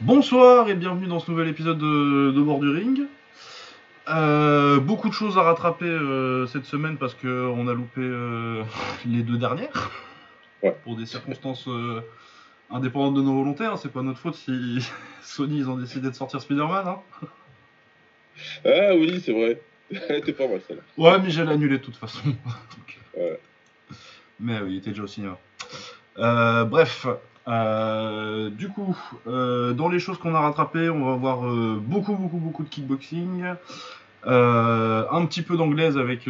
Bonsoir et bienvenue dans ce nouvel épisode de, de Bord du Ring. Euh, beaucoup de choses à rattraper euh, cette semaine parce qu'on a loupé euh, les deux dernières. Ouais. Pour des circonstances indépendantes de nos volontés. hein. C'est pas notre faute si Sony ils ont décidé de sortir Spider-Man. hein. Ah oui, c'est vrai. T'es pas mal celle-là. Ouais, mais j'allais annuler de toute façon. Donc, Ouais. Mais oui, il était déjà au cinéma. Bref, euh, du coup, euh, dans les choses qu'on a rattrapées, on va voir euh, beaucoup, beaucoup, beaucoup de kickboxing. Un petit peu d'anglaise avec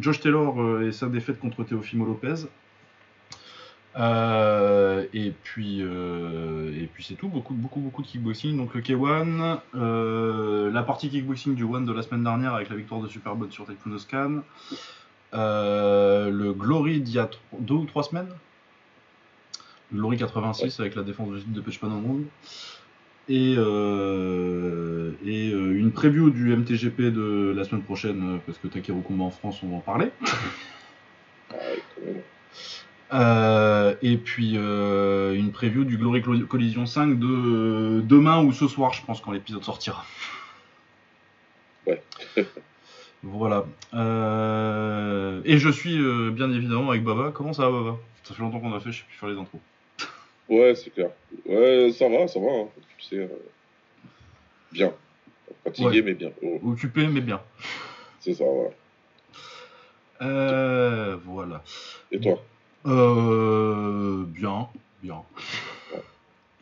Josh Taylor et sa défaite contre Teofimo Lopez. Et puis, et puis c'est tout, beaucoup, beaucoup, beaucoup de kickboxing. Donc le K1, euh, la partie kickboxing du One de la semaine dernière avec la victoire de Superbot sur Taekwondo Scan. Le Glory d'il y a tro- deux ou trois semaines. Glory 86 avec la défense de Pechpanamong. Et, euh, et euh, une preview du MTGP de la semaine prochaine, euh, parce que Takeru combat en France, on va en parler. Euh, et puis euh, une preview du Glory Collision 5 de euh, demain ou ce soir, je pense, quand l'épisode sortira. Ouais. voilà. Et je suis bien évidemment avec Baba. Comment ça va, Baba? Ça fait longtemps qu'on a fait, je sais plus faire les intros. Ouais, c'est clair. Ouais, ça va, ça va. hein. Tu sais, euh, bien. Fatigué, Ouais. mais bien. Oh, Occupé, mais bien. c'est ça, voilà. Euh, voilà. Et toi? Euh, bien, bien.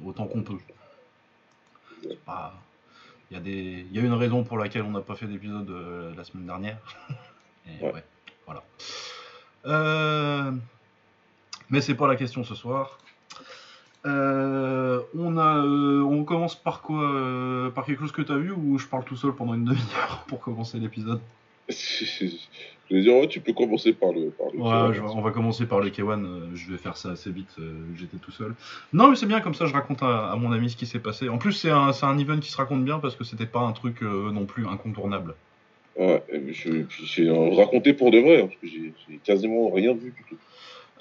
Autant qu'on peut. Pas. Il y, a des... y a une raison pour laquelle on n'a pas fait d'épisode euh, la semaine dernière. Et Ouais. ouais, voilà. Euh, Mais c'est pas la question ce soir. Euh, on a, euh, on commence par quoi euh, Par quelque chose que tu as vu ou je parle tout seul pendant une demi-heure pour commencer l'épisode? Je vais dire, ouais, tu peux commencer par le. Par le Ouais, je- on va commencer par le K1. euh, je vais faire ça assez vite. J'étais tout seul. Non, mais c'est bien comme ça. Je raconte à, à mon ami ce qui s'est passé. En plus, c'est un, c'est un event qui se raconte bien parce que c'était pas un truc non plus incontournable. Ouais, j'ai raconté pour de vrai, hein, parce que j'ai j'ai quasiment rien vu du tout.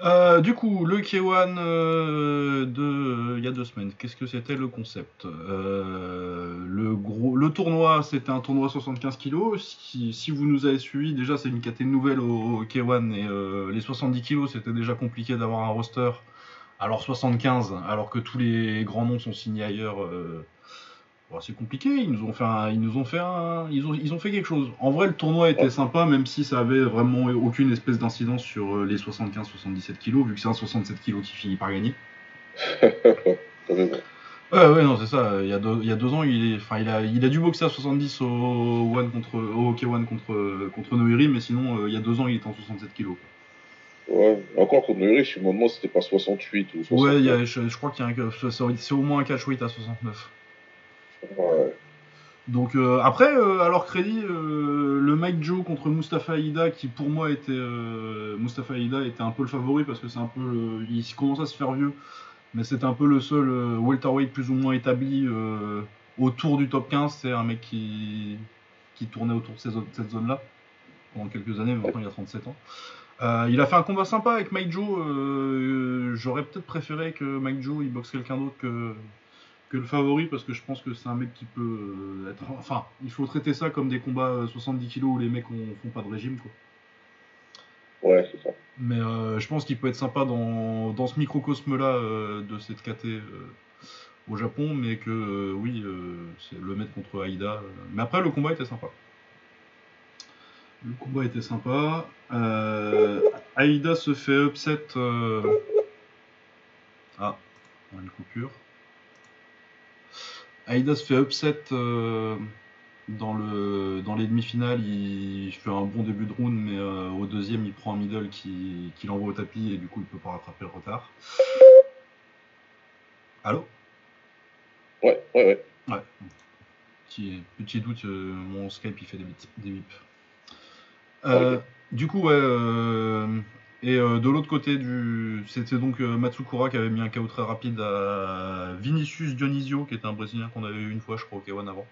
Euh, du coup, le K1 euh, de il y a deux semaines. Qu'est-ce que c'était le concept? Euh, Le gros, le tournoi, c'était un tournoi 75 kg. Si, si vous nous avez suivis, déjà c'est une catégorie nouvelle au, au K1 et euh, les 70 kg, c'était déjà compliqué d'avoir un roster. Alors 75, alors que tous les grands noms sont signés ailleurs. Bon, c'est compliqué. Ils nous ont fait, un- ils nous ont fait, un- ils ont, ils ont fait quelque chose. En vrai, le tournoi était sympa, même si ça avait vraiment aucune espèce d'incidence sur euh, les 75-77 kilos, vu que c'est un 67 kilos qui finit par gagner. Ouais, ouais, non, c'est ça. Il y a deux, il y a deux ans, il, est, enfin, il, a, il a dû boxer à 70 au, one contre, au K1 contre, contre Noiri, mais sinon, euh, il y a deux ans, il était en 67 kilos. Ouais, encore contre riche, je me demande si c'était pas 68 ou 69. Ouais, il y a- je, je crois qu'il y a un, c'est c'est au moins un catch weight à 69. Donc euh, après, euh, alors crédit, euh, le Mike Joe contre Mustafa Aida, qui pour moi était euh, Mustafa Aida était un peu le favori parce que c'est un peu, le- il commence à se faire vieux, mais c'est un peu le seul welterweight plus ou moins établi autour du top 15. C'est un mec qui tournait autour de cette zone-là pendant quelques années, mais maintenant il a 37 ans. Il a fait un combat sympa avec Mike Joe. J'aurais peut-être préféré que Mike Joe il boxe quelqu'un d'autre que que le favori parce que je pense que c'est un mec qui peut euh, être. Enfin, il faut traiter ça comme des combats euh, 70 kilos où les mecs ont- font pas de régime quoi. Ouais, c'est ça. Mais euh, je pense qu'il peut être sympa dans, dans ce microcosme là de cette KT euh, au Japon, mais que euh, oui, euh, c'est le mettre contre Aïda. euh. Mais après, le combat était sympa. Le combat était sympa. Euh, Aïda se fait upset. euh, Ah, une coupure. Aïda se fait upset euh, dans, le, dans les demi-finales. Il fait un bon début de round, mais euh, au deuxième, il prend un middle qui, qui l'envoie au tapis et du coup, il peut pas rattraper le retard. Allô? Ouais, ouais, ouais. Ouais. Petit, petit doute, euh, mon Skype il fait des, des bips. Du coup, ouais. Et euh, de l'autre côté du. C'était donc euh, Matsukura qui avait mis un KO très rapide à Vinicius Dionisio, qui était un Brésilien qu'on avait eu une fois, je crois, au K1 avant.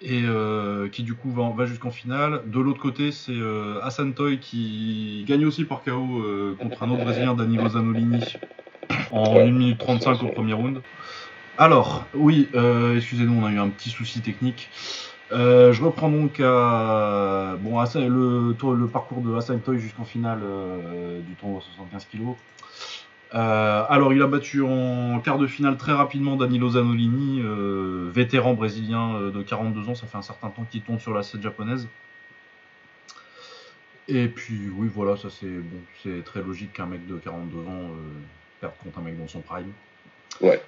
Et euh, qui du coup va, va jusqu'en finale. De l'autre côté, c'est Hassan Toy qui gagne aussi par KO contre un autre Brésilien, Danilo Zanolini. en 1 minute 35 au premier round. Alors, oui, excusez-nous, on a eu un petit souci technique. Euh, je reprends donc bon, le, le parcours de Hassan Toy jusqu'en finale euh, du tournoi 75 kg. alors, il a battu en quart de finale très rapidement Danilo Zanolini, vétéran brésilien de 42 ans. Ça fait un certain temps qu'il tombe sur la scène japonaise. Et puis, oui, voilà, ça c'est bon, c'est très logique qu'un mec de 42 ans perde contre un mec dans son prime. Ouais.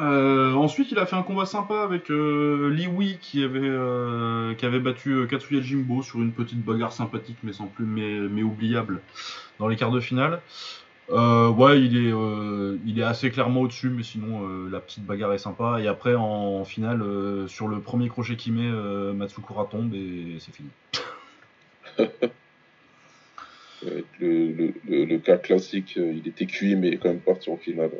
Euh, ensuite, il a fait un combat sympa avec euh, Li Wei qui avait, euh, qui avait battu Katsuya Jimbo sur une petite bagarre sympathique mais sans plus mais, oubliable dans les quarts de finale. ouais, il est, il est assez clairement au-dessus, mais sinon la petite bagarre est sympa. Et après, en, finale, sur le premier crochet qu'il met, Matsukura tombe et c'est fini. le, le, cas classique, il était cuit mais quand même parti en finale.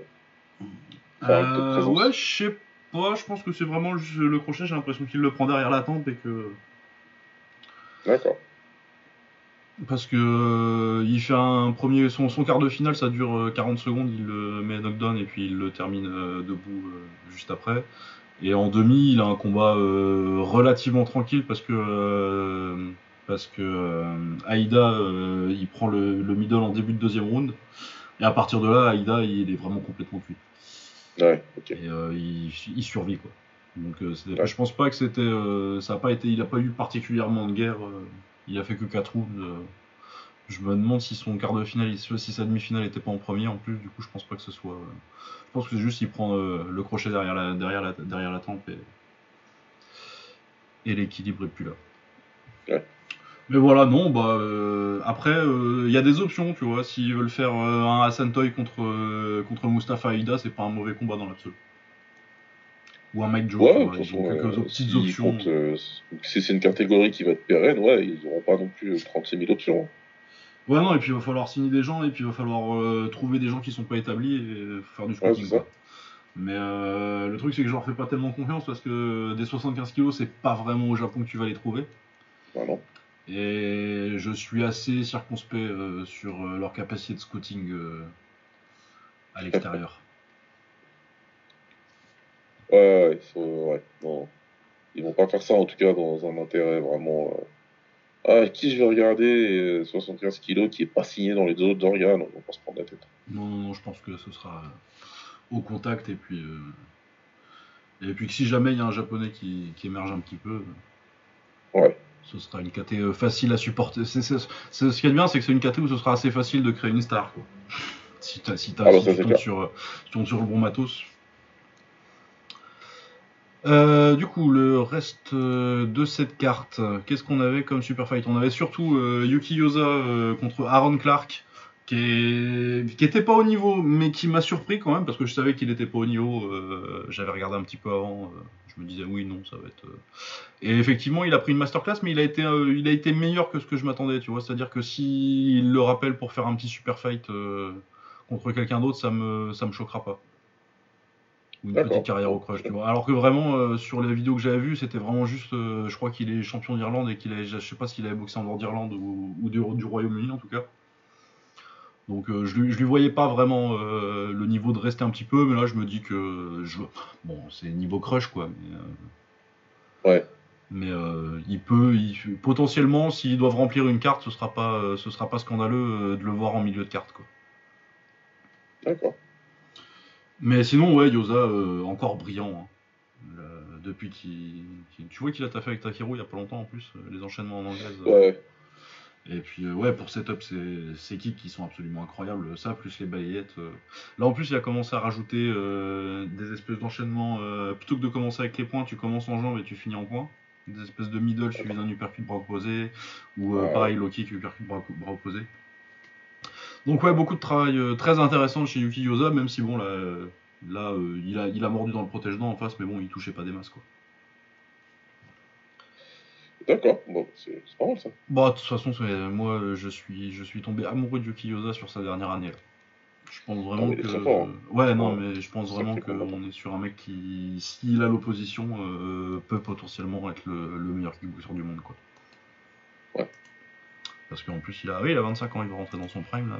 Euh, ouais, je sais pas, je pense que c'est vraiment le, crochet, j'ai l'impression qu'il le prend derrière la tempe et que. D'accord. Parce que euh, il fait un premier. Son, son, quart de finale, ça dure 40 euh, secondes, il le met knockdown et puis il le termine debout juste après. Et en demi, il a un combat relativement tranquille parce que. parce que Aïda, il prend le, le, middle en début de deuxième round. Et à partir de là, Aïda, il est vraiment complètement cuit. Ouais, Et euh, il, survit quoi. Donc euh, je pense pas que c'était, euh, ça a pas été, il a pas eu particulièrement de guerre. il a fait que 4 rounds. je me demande si son quart de finale, si sa demi-finale était pas en premier en plus. Du coup, je pense pas que ce soit. je pense que c'est juste il prend le crochet derrière la, derrière la, derrière la tempe et, et l'équilibre est plus là. Ouais. Mais voilà, non, bah euh, après, il euh, y a des options, tu vois. S'ils veulent faire euh, un Hassan Toy contre, contre Mustafa Aida, c'est pas un mauvais combat dans l'absolu. Ou un Mike Joe, ouais, ils ont quelques petites options. si c'est une catégorie qui va être pérenne, ouais, ils n'auront pas non plus 36 000 options. Ouais, non, et puis il va falloir signer des gens, et puis il va falloir trouver des gens qui sont pas établis et faire du scouting. Mais le truc, c'est que je leur fais pas tellement confiance parce que des 75 kilos, c'est pas vraiment au Japon que tu vas les trouver. Bah non. Et je suis assez circonspect euh, sur euh, leur capacité de scouting euh, à l'extérieur. Ouais, ils ouais, non. Ils vont pas faire ça en tout cas dans un intérêt vraiment. Ah, qui je vais regarder 75 kilos qui est pas signé dans les autres organes, on va pas se prendre la tête. Non, non, non, je pense que ce sera au contact et puis. Et puis que si jamais il y a un japonais qui, qui émerge un petit peu. Ouais ce sera une KT euh, facile à supporter. C'est, ce qui est bien, c'est que c'est une KT où ce sera assez facile de créer une star. Si, t'as, si, ah tu, tombes sur, sur, le bon matos. Euh, du coup, le reste euh, de cette carte, qu'est-ce qu'on avait comme super fight? On avait surtout Yuki Yosa contre Aaron Clark, qui, est... qui était pas au niveau, mais qui m'a surpris quand même, parce que je savais qu'il était pas au niveau. j'avais regardé un petit peu avant je me disais oui, non, ça va être. Euh. Et effectivement, il a pris une masterclass, mais il a été, euh, il a été meilleur que ce que je m'attendais, tu vois. C'est-à-dire que s'il le rappelle pour faire un petit super fight euh, contre quelqu'un d'autre, ça me, ça me choquera pas. Ou une petite carrière au crush, tu vois. Alors que vraiment, sur les vidéos que j'avais vues, c'était vraiment juste. je crois qu'il est champion d'Irlande et qu'il a, je sais pas s'il avait boxé en dehors d'Irlande ou, ou du Royaume-Uni en tout cas. Donc euh, je, lui, lui voyais pas vraiment euh, le niveau de rester un petit peu, mais là je me dis que je, bon c'est niveau crush quoi. Mais, euh, ouais. Mais il peut, potentiellement, s'ils doivent remplir une carte, ce sera pas, ce sera pas scandaleux de le voir en milieu de carte quoi. D'accord. Mais sinon ouais, Yosa encore brillant. Hein. depuis qu'il, tu vois qu'il a taffé avec Takeru il y a pas longtemps en plus, les enchaînements en anglaise. Ouais. Et puis, euh, ouais, pour setup, c'est kicks qui sont absolument incroyables. Ça, plus les balayettes. Euh. Là, en plus, il a commencé à rajouter euh, des espèces d'enchaînements. plutôt que de commencer avec les points, tu commences en jambe et tu finis en points. Des espèces de middle suivi d'un uppercut bras opposé. Ou pareil, low kick, uppercut bras, bras opposé. Donc, ouais, beaucoup de travail très intéressant chez Yuki Yosa, même si, bon, là, là il, a, il a mordu dans le protège-dents en face, mais bon, il touchait pas des masses, quoi. D'accord, bon, c'est pas mal ça. Bah, de toute façon, moi, je suis, je suis tombé amoureux de Yuki Yosa sur sa dernière année. Je pense vraiment ah, que. Hein. Ouais, non, mais je pense vraiment qu'on est sur un mec qui, s'il a l'opposition, euh, peut potentiellement être le, meilleur kickboxer du monde, quoi. Ouais. Parce qu'en plus, il a, oui, il a 25 ans, il va rentrer dans son prime là.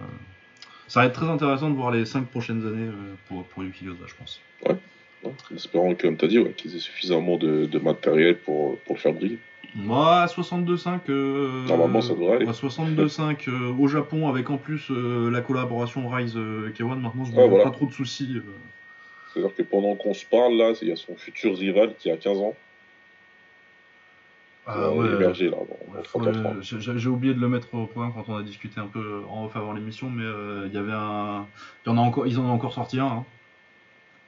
Ça va être très intéressant de voir les 5 prochaines années euh, pour, pour Yuki Yoda, je pense. Ouais. En espérant, que, comme tu as dit, ouais, qu'ils aient suffisamment de, de matériel pour, pour le faire briller. Moi, 62.5. Euh, Normalement, ça devrait aller. ouais, 62.5 euh, au Japon, avec en plus euh, la collaboration Rise euh, K1. Maintenant, je Ah, n'ai voilà. pas trop de soucis. C'est-à-dire que pendant qu'on se parle, là, il y a son futur rival qui a 15 ans. Ah, ouais, là, dans, Ouais, dans faut 3-4 ans. le- j'ai oublié de le mettre au point quand on a discuté un peu en off avant l'émission, mais il y avait un. Il y en a encore, ils en ont encore sorti un. hein.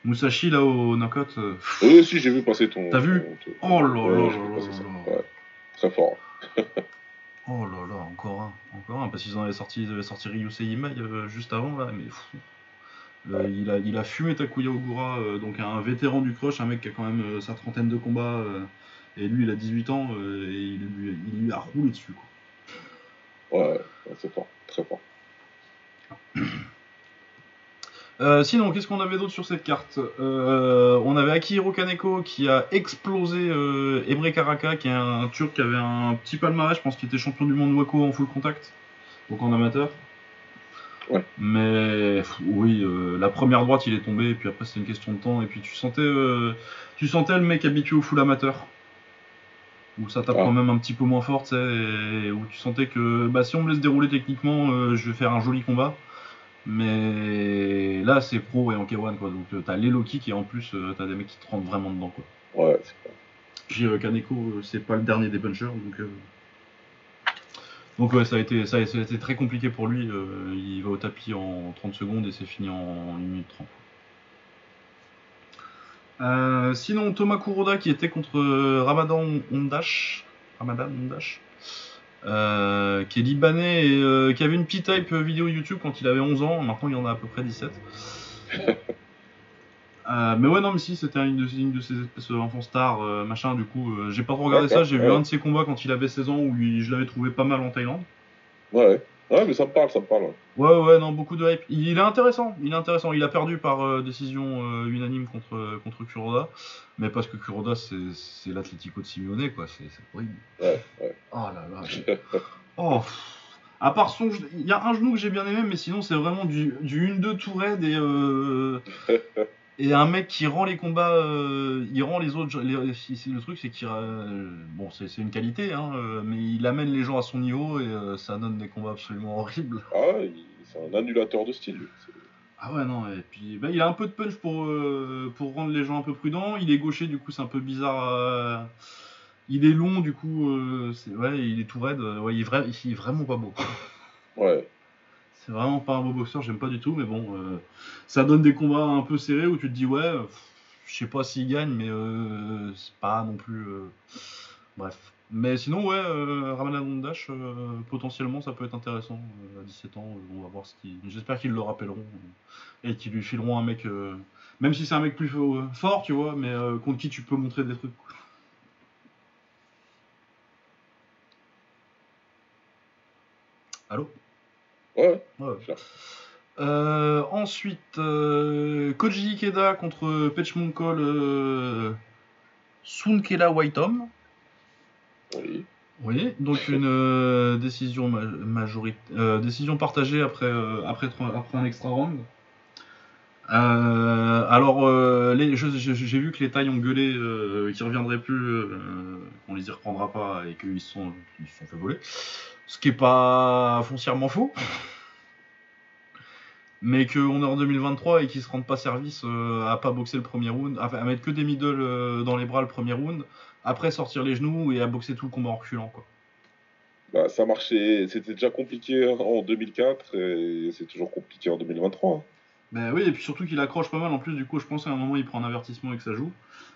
Musashi là au knockout. euh, Oui, aussi, j'ai vu passer ton. T'as vu ton- Oh là là là là. Très fort. Oh là là, encore un, encore un, parce qu'ils en avaient sorti, ils avaient sorti Ryusei Imai euh, juste avant là, mais il, a, il a fumé Takuya Ogura, euh, donc un vétéran du crush, un mec qui a quand même euh, sa trentaine de combats, et lui il a 18 ans, et il, lui- il lui a roulé dessus quoi. Ouais, ouais, c'est fort. Très fort. Euh, sinon, qu'est-ce qu'on avait d'autre sur cette carte Euh, On avait Akihiro Kaneko qui a explosé euh, Emre Karaka, qui est un turc qui avait un petit palmarès, je pense qu'il était champion du monde Wako en full contact, donc en amateur. Ouais. Mais pff, oui, euh, la première droite il est tombé, et puis après c'était une question de temps, et puis tu sentais, tu sentais le mec habitué au full amateur. Où ça tape quand même un petit peu moins fort, et où tu sentais que bah, si on me laisse dérouler techniquement, je vais faire un joli combat. Mais là, c'est pro et en K1, quoi. Donc, euh, t'as les Loki qui, en plus, euh, t'as des mecs qui te rentrent vraiment dedans, quoi. Ouais, c'est. Puis euh, Kaneko, c'est pas le dernier des punchers, donc. euh, Donc, ouais, ça a, été, ça, a, ça a été très compliqué pour lui. euh, il va au tapis en 30 secondes et c'est fini en 1 minute 30. Euh, sinon, Thomas Kuroda qui était contre Ramadan Ondash. Ramadan Ondash? Euh, qui est libanais et euh, qui avait une petite type vidéo YouTube quand il avait 11 ans. Maintenant, il y en a à peu près 17. Euh, mais ouais, non, mais si, c'était une de, une de ces espèces d'enfants stars, euh, machin. Du coup, euh, j'ai pas trop regardé ça. J'ai vu un de ses combats quand il avait 16 ans où il- je l'avais trouvé pas mal en Thaïlande. Ouais. Ouais, mais ça me parle, ça me parle. ouais. Ouais, non, beaucoup de hype. Il, est intéressant, il est intéressant. Il a perdu par euh, décision euh, unanime contre, euh, contre Kuroda. Mais parce que Kuroda, c'est l'Atlético de Simeone, quoi. C'est horrible. Ouais, ouais. Oh là là. j'ai- Oh. À part son, il y a un genou que j'ai bien aimé, mais sinon c'est vraiment du, du 1-2 tout raide et, euh, et un mec qui rend les combats, euh, il rend les autres. les- le truc c'est qu'il, euh, bon c'est une qualité, hein, euh, mais il amène les gens à son niveau et ça donne des combats absolument horribles. Ah, c'est un annulateur de style. Ah ouais non et puis bah, il a un peu de punch pour pour rendre les gens un peu prudents. Il est gaucher du coup c'est un peu bizarre. il est long du coup c'est ouais il est tout raide. Ouais il est, vrai, il est vraiment pas beau. Ouais. C'est vraiment pas un beau boxeur, j'aime pas du tout, mais bon, euh, ça donne des combats un peu serrés où tu te dis, ouais, euh, je sais pas s'il gagne, mais euh, c'est pas non plus. euh, Bref. Mais sinon, ouais, Ramadan Dash, potentiellement, ça peut être intéressant. à 17 ans, on va voir ce qui. J'espère qu'ils le rappelleront et qu'ils lui fileront un mec. même si c'est un mec plus fo- fort, tu vois, mais contre qui tu peux montrer des trucs. Allô? Ouais, Ouais. Euh, ensuite, euh, Koji Ikeda contre Pechmonkol euh, Sunkela Whitehomme. Oui. Oui, donc une euh, décision ma- décision partagée après après, après un extra round. Alors, j'ai vu que les tailles ont gueulé qu'ils reviendraient plus, qu'on les y reprendra pas et qu'ils se sont, ils se sont fait voler. Ce qui est pas foncièrement faux. Mais qu'on est en 2023 et qu'ils se rendent pas service euh, à pas boxer le premier round, à, mettre que des middle euh, dans les bras le premier round, après sortir les genoux et à boxer tout le combat en reculant quoi. Bah, ça marchait, c'était déjà compliqué en 2004 et c'est toujours compliqué en 2023. Ben oui, et puis surtout qu'il accroche pas mal en plus, du coup je pense qu'à un moment il prend un avertissement et que ça joue.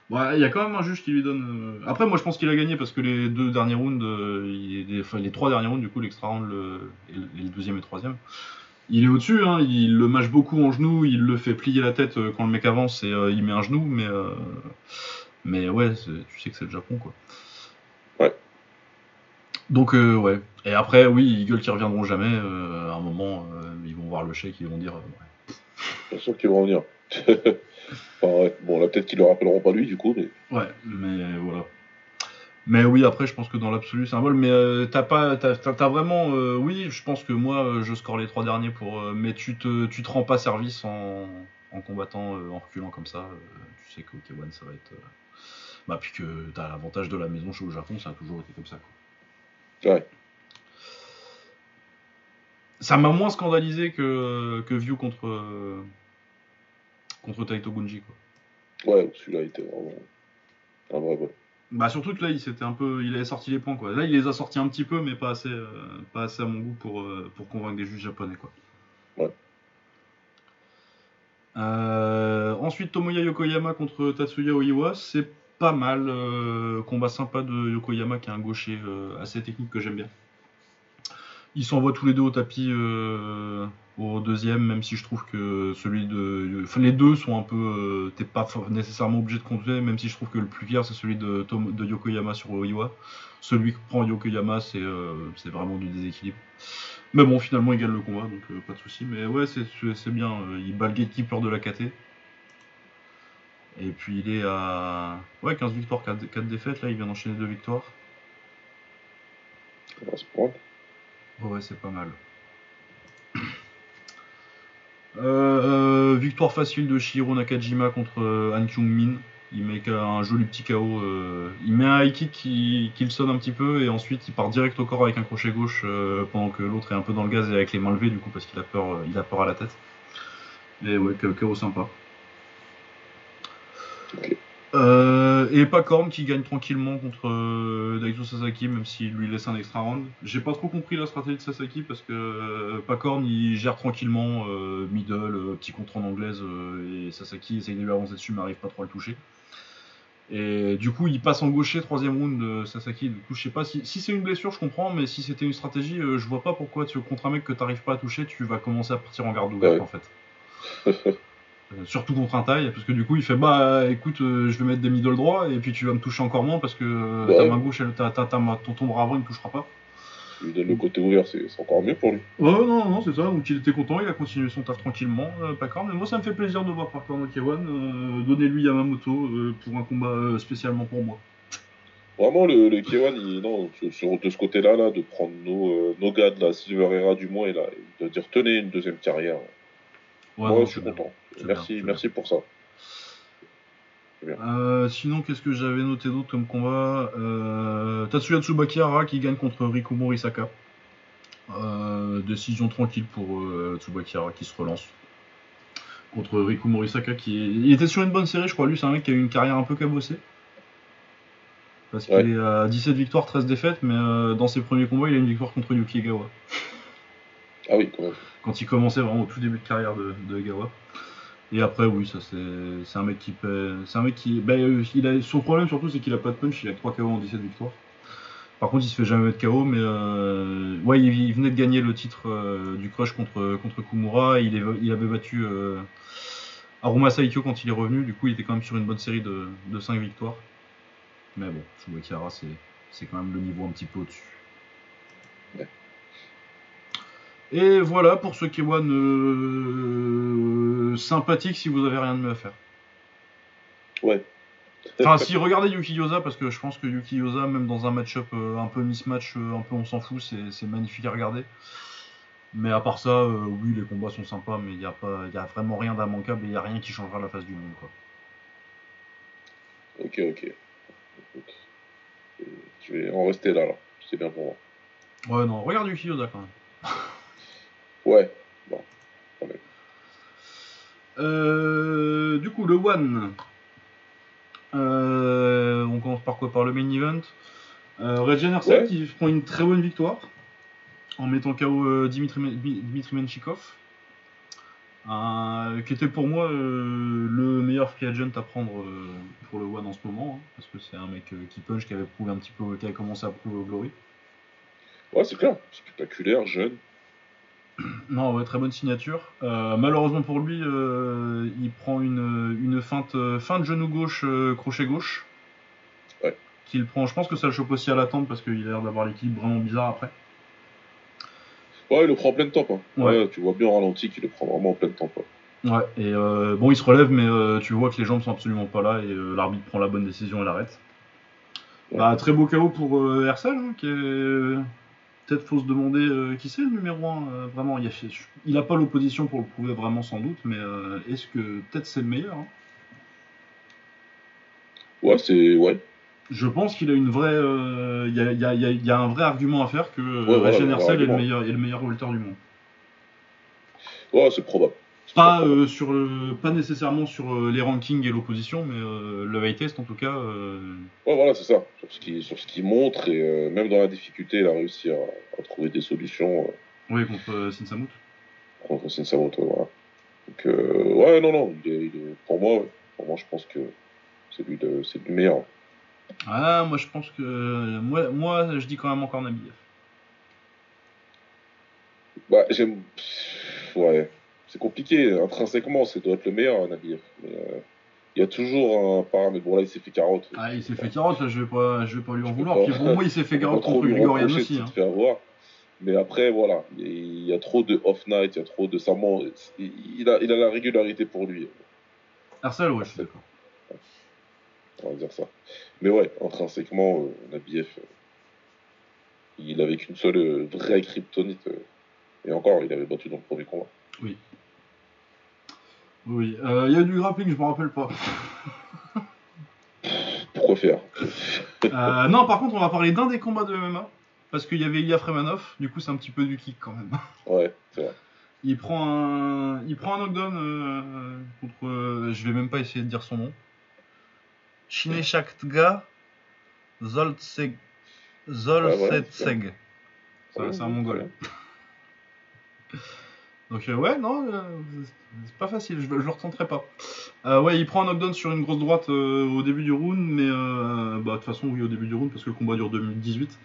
Bon, il y a quand même un juge qui lui donne. euh, Après, moi je pense qu'il a gagné parce que les deux derniers rounds, euh, il enfin, les trois derniers rounds, du coup l'extra round le... et le deuxième et le troisième, il est au-dessus, hein, il le mâche beaucoup en genou, il le fait plier la tête euh, quand le mec avance et euh, il met un genou, mais, euh, mais ouais, tu sais que c'est le Japon quoi. Ouais. Donc euh, ouais. Et après, oui, ils gueulent qu'ils reviendront jamais. à un moment, ils vont voir le chèque, ils vont dire. euh, ouais. Bien sûr qu'ils vont revenir. enfin, ouais. Bon, là, peut-être qu'ils le rappelleront pas lui, du coup, mais Ouais, mais voilà. Mais oui, après, je pense que dans l'absolu, c'est un vol. Mais euh, t'as pas, t'as, t'as- t'as vraiment, euh, oui, je pense que moi, euh, je score les trois derniers pour. euh, mais tu te, tu te rends pas service en, en combattant, en reculant comme ça. tu sais que K1, ça va être. Bah, puis que t'as l'avantage de la maison chez au Japon, ça a toujours été comme ça, quoi. Ouais. Ça m'a moins scandalisé que, que View contre, euh, contre Taito Gunji, quoi. Ouais, celui-là était vraiment un vrai vol. Bah surtout que là il s'était un peu, il avait sorti les points quoi. Là il les a sortis un petit peu mais pas assez, euh, pas assez à mon goût pour, euh, pour convaincre des juges japonais quoi. Ouais. Euh, ensuite Tomoya Yokoyama contre Tatsuya Oiwa, c'est pas mal, combat sympa de Yokoyama qui est un gaucher assez technique que j'aime bien. Ils s'envoient tous les deux au tapis euh, au deuxième, même si je trouve que celui de. Enfin, les deux sont un peu. euh, T'es pas nécessairement obligé de compter, même si je trouve que le plus clair c'est celui de, Tom- de Yokoyama sur Oiwa. Celui que prend Yokoyama, c'est euh, vraiment du déséquilibre. Mais bon, finalement, il gagne le combat, donc euh, pas de souci. Mais ouais, c'est bien. il bat le gatekeeper de la KT. Et puis il est à ouais, 15 victoires, 4, 4 défaites. Là, il vient d'enchaîner 2 victoires. Ça va se prendre. Ouais, c'est pas mal. Euh, victoire facile de Shiro Nakajima contre euh, Han Kyung-min. Il met un joli petit KO. euh, il met un high kick qui, le sonne un petit peu et ensuite il part direct au corps avec un crochet gauche pendant que l'autre est un peu dans le gaz et avec les mains levées du coup parce qu'il a peur, il a peur à la tête. Et ouais, KO sympa. Euh, et Pacorn qui gagne tranquillement contre euh, Daiso Sasaki, même s'il lui laisse un extra round. J'ai pas trop compris la stratégie de Sasaki parce que euh, Pacorn il gère tranquillement euh, middle, euh, petit contre en anglaise, et Sasaki essaye de lui avancer dessus mais arrive pas trop à le toucher. Et du coup, il passe en gaucher, troisième round de Sasaki. Du coup, je sais pas si, si c'est une blessure, je comprends, mais si c'était une stratégie, je vois pas pourquoi tu, contre un mec que t'arrives pas à toucher, tu vas commencer à partir en garde ouverte Ouais. en fait. Euh, surtout contre un taille, parce que du coup il fait bah écoute, euh, je vais mettre des middle droits et puis tu vas me toucher encore moins parce que euh, ta main gauche, elle, ta, ta, ta ton, ton bras avant il me touchera pas. Lui donnes le côté ouvert, c'est encore mieux pour lui. Ouais, non, non, non, c'est ça. Donc il était content, il a continué son taf tranquillement, euh, Pacorn. Mais moi ça me fait plaisir de voir Pacorn Okewan euh, donner lui Yamamoto euh, pour un combat spécialement pour moi. Vraiment, le, le K1, il- non, sur, de ce côté-là, là, de prendre nos, nos gars de la Silver Era du moins et, là, de dire tenez une deuxième carrière. Ouais, Moi, non, je suis content. Merci, bien, merci pour ça. Euh, sinon, qu'est-ce que j'avais noté d'autre comme combat euh, Tatsuya Tsubakihara qui gagne contre Riku Morisaka. Euh, décision tranquille pour Tsubakihara qui se relance. Contre Riku Morisaka qui est... Il était sur une bonne série, je crois. Lui, c'est un mec qui a eu une carrière un peu cabossée. Parce qu'il est à 17 victoires, 13 défaites, mais dans ses premiers combats, il a une victoire contre Yuki Egawa. Ah oui, quand même. Quand il commençait vraiment au tout début de carrière de, de Egawa. Et après, oui, ça c'est un mec qui. C'est un mec qui. Ben, euh, il a, son problème surtout, c'est qu'il a pas de punch, il a que 3 KO en 17 victoires. Par contre, il se fait jamais mettre KO, mais euh, ouais, il, venait de gagner le titre euh, du crush contre, contre Kumura. Il, il avait battu Aruma Saikyo quand il est revenu. Du coup, il était quand même sur une bonne série de, de 5 victoires. Mais bon, Tsubakihara, c'est c'est quand même le niveau un petit peu au-dessus. Ouais. Et voilà pour ce K1 euh, sympathique si vous avez rien de mieux à faire. Ouais. Enfin, si regardez Yuki Yosa, parce que je pense que Yuki Yosa, même dans un match-up euh, un peu mismatch, euh, un peu on s'en fout, c'est magnifique à regarder. Mais à part ça, euh, oui, les combats sont sympas, mais il n'y a, pas- y a vraiment rien d'immanquable et il n'y a rien qui changera la face du monde. Quoi. Ok, ok. Écoute, Je vais en rester là, là. C'est bien pour moi. Ouais, non, regarde Yuki Yosa quand même. Ouais. Euh, du coup, le One. Euh, on commence par quoi? Par le main event. Euh, Ouais. qui prend une très bonne victoire en mettant KO euh, Dimitri, Dimitri Menchikov. Qui était pour moi le meilleur free agent à prendre pour le One en ce moment, hein, parce que c'est un mec qui punch, qui avait prouvé un petit peu, qui avait commencé à prouver au Glory. Ouais, c'est clair. Spectaculaire, jeune. Non, ouais, très bonne signature. Euh, malheureusement pour lui, euh, il prend une, une feinte, euh, feinte genou gauche, euh, crochet gauche. Ouais. Qu'il prend, je pense que ça le chope aussi à la tempe parce qu'il a l'air d'avoir l'équilibre vraiment bizarre après. Ouais, il le prend en pleine tempe. Hein. Ouais. Ouais. tu vois bien en ralenti qu'il le prend vraiment en pleine tempe. ouais. Ouais, et euh, bon, il se relève, mais tu vois que les jambes sont absolument pas là et l'arbitre prend la bonne décision et l'arrête. Bah, très beau KO pour Hersel, hein, qui est. Peut-être faut se demander euh, qui c'est le numéro 1. vraiment, il a, il a pas l'opposition pour le prouver vraiment sans doute, mais euh, est-ce que peut-être c'est le meilleur hein? Ouais, c'est. Ouais. Je pense qu'il a une vraie. euh, Il y, a, y a- y a- il y a un vrai argument à faire que euh, Ouais, voilà, Hersel est le meilleur, est le meilleur welter du monde. Ouais, c'est probable. Pas, euh, sur le, pas nécessairement sur euh, les rankings et l'opposition, mais euh, le high test en tout cas. Ouais, voilà, c'est ça. Sur ce qu'il sur ce qu'il montre, et même dans la difficulté, il a réussi à, à trouver des solutions Oui, contre Sinsamut. contre Sensamoto. Voilà. Donc, euh, ouais, non, non, il est, il est- pour moi, ouais. pour moi, je pense que c'est lui, le- c'est lui le meilleur. Ah, moi je pense que. Moi, moi je dis quand même encore Nabiev. Bah, j'aime. Ouais, c'est compliqué. Intrinsèquement, c'est doit être le meilleur, Nabiev. Mais euh, il y a toujours un paramètre. Bon, là, il s'est fait carotte. Ah, il s'est fait carotte, là, je vais pas, je vais pas lui en vouloir. Puis pour moi, il s'est fait carotte trop contre Grigorian aussi. hein. faire avoir. Mais après, voilà, il y a trop de off-night, il y a trop de. Ça il, a, il a la régularité pour lui, Hersel, ouais, je suis d'accord. on va dire ça. Mais ouais, intrinsèquement, euh, Nabiev, euh, il avait qu'une seule euh, vraie kryptonite. et encore, il avait battu dans le premier combat. Oui. Oui, euh, il y a eu du grappling, je me rappelle pas. Pourquoi faire? Euh, non, par contre, on va parler d'un des combats de MMA. Parce qu'il y avait Ilya Fremanov, du coup, c'est un petit peu du kick quand même. Ouais, c'est vrai. Il prend un, il prend un knockdown euh, contre. je vais même pas essayer de dire son nom. Shineshaktka Zoltseg. Zoltsetseg. Ça, c'est un mongol. Donc euh, ouais, non, euh, c'est- pas facile, je, je le retenterai pas. Euh, ouais, il prend un knockdown sur une grosse droite au début du round, mais bah, de toute façon oui au début du round parce que le combat dure 2018.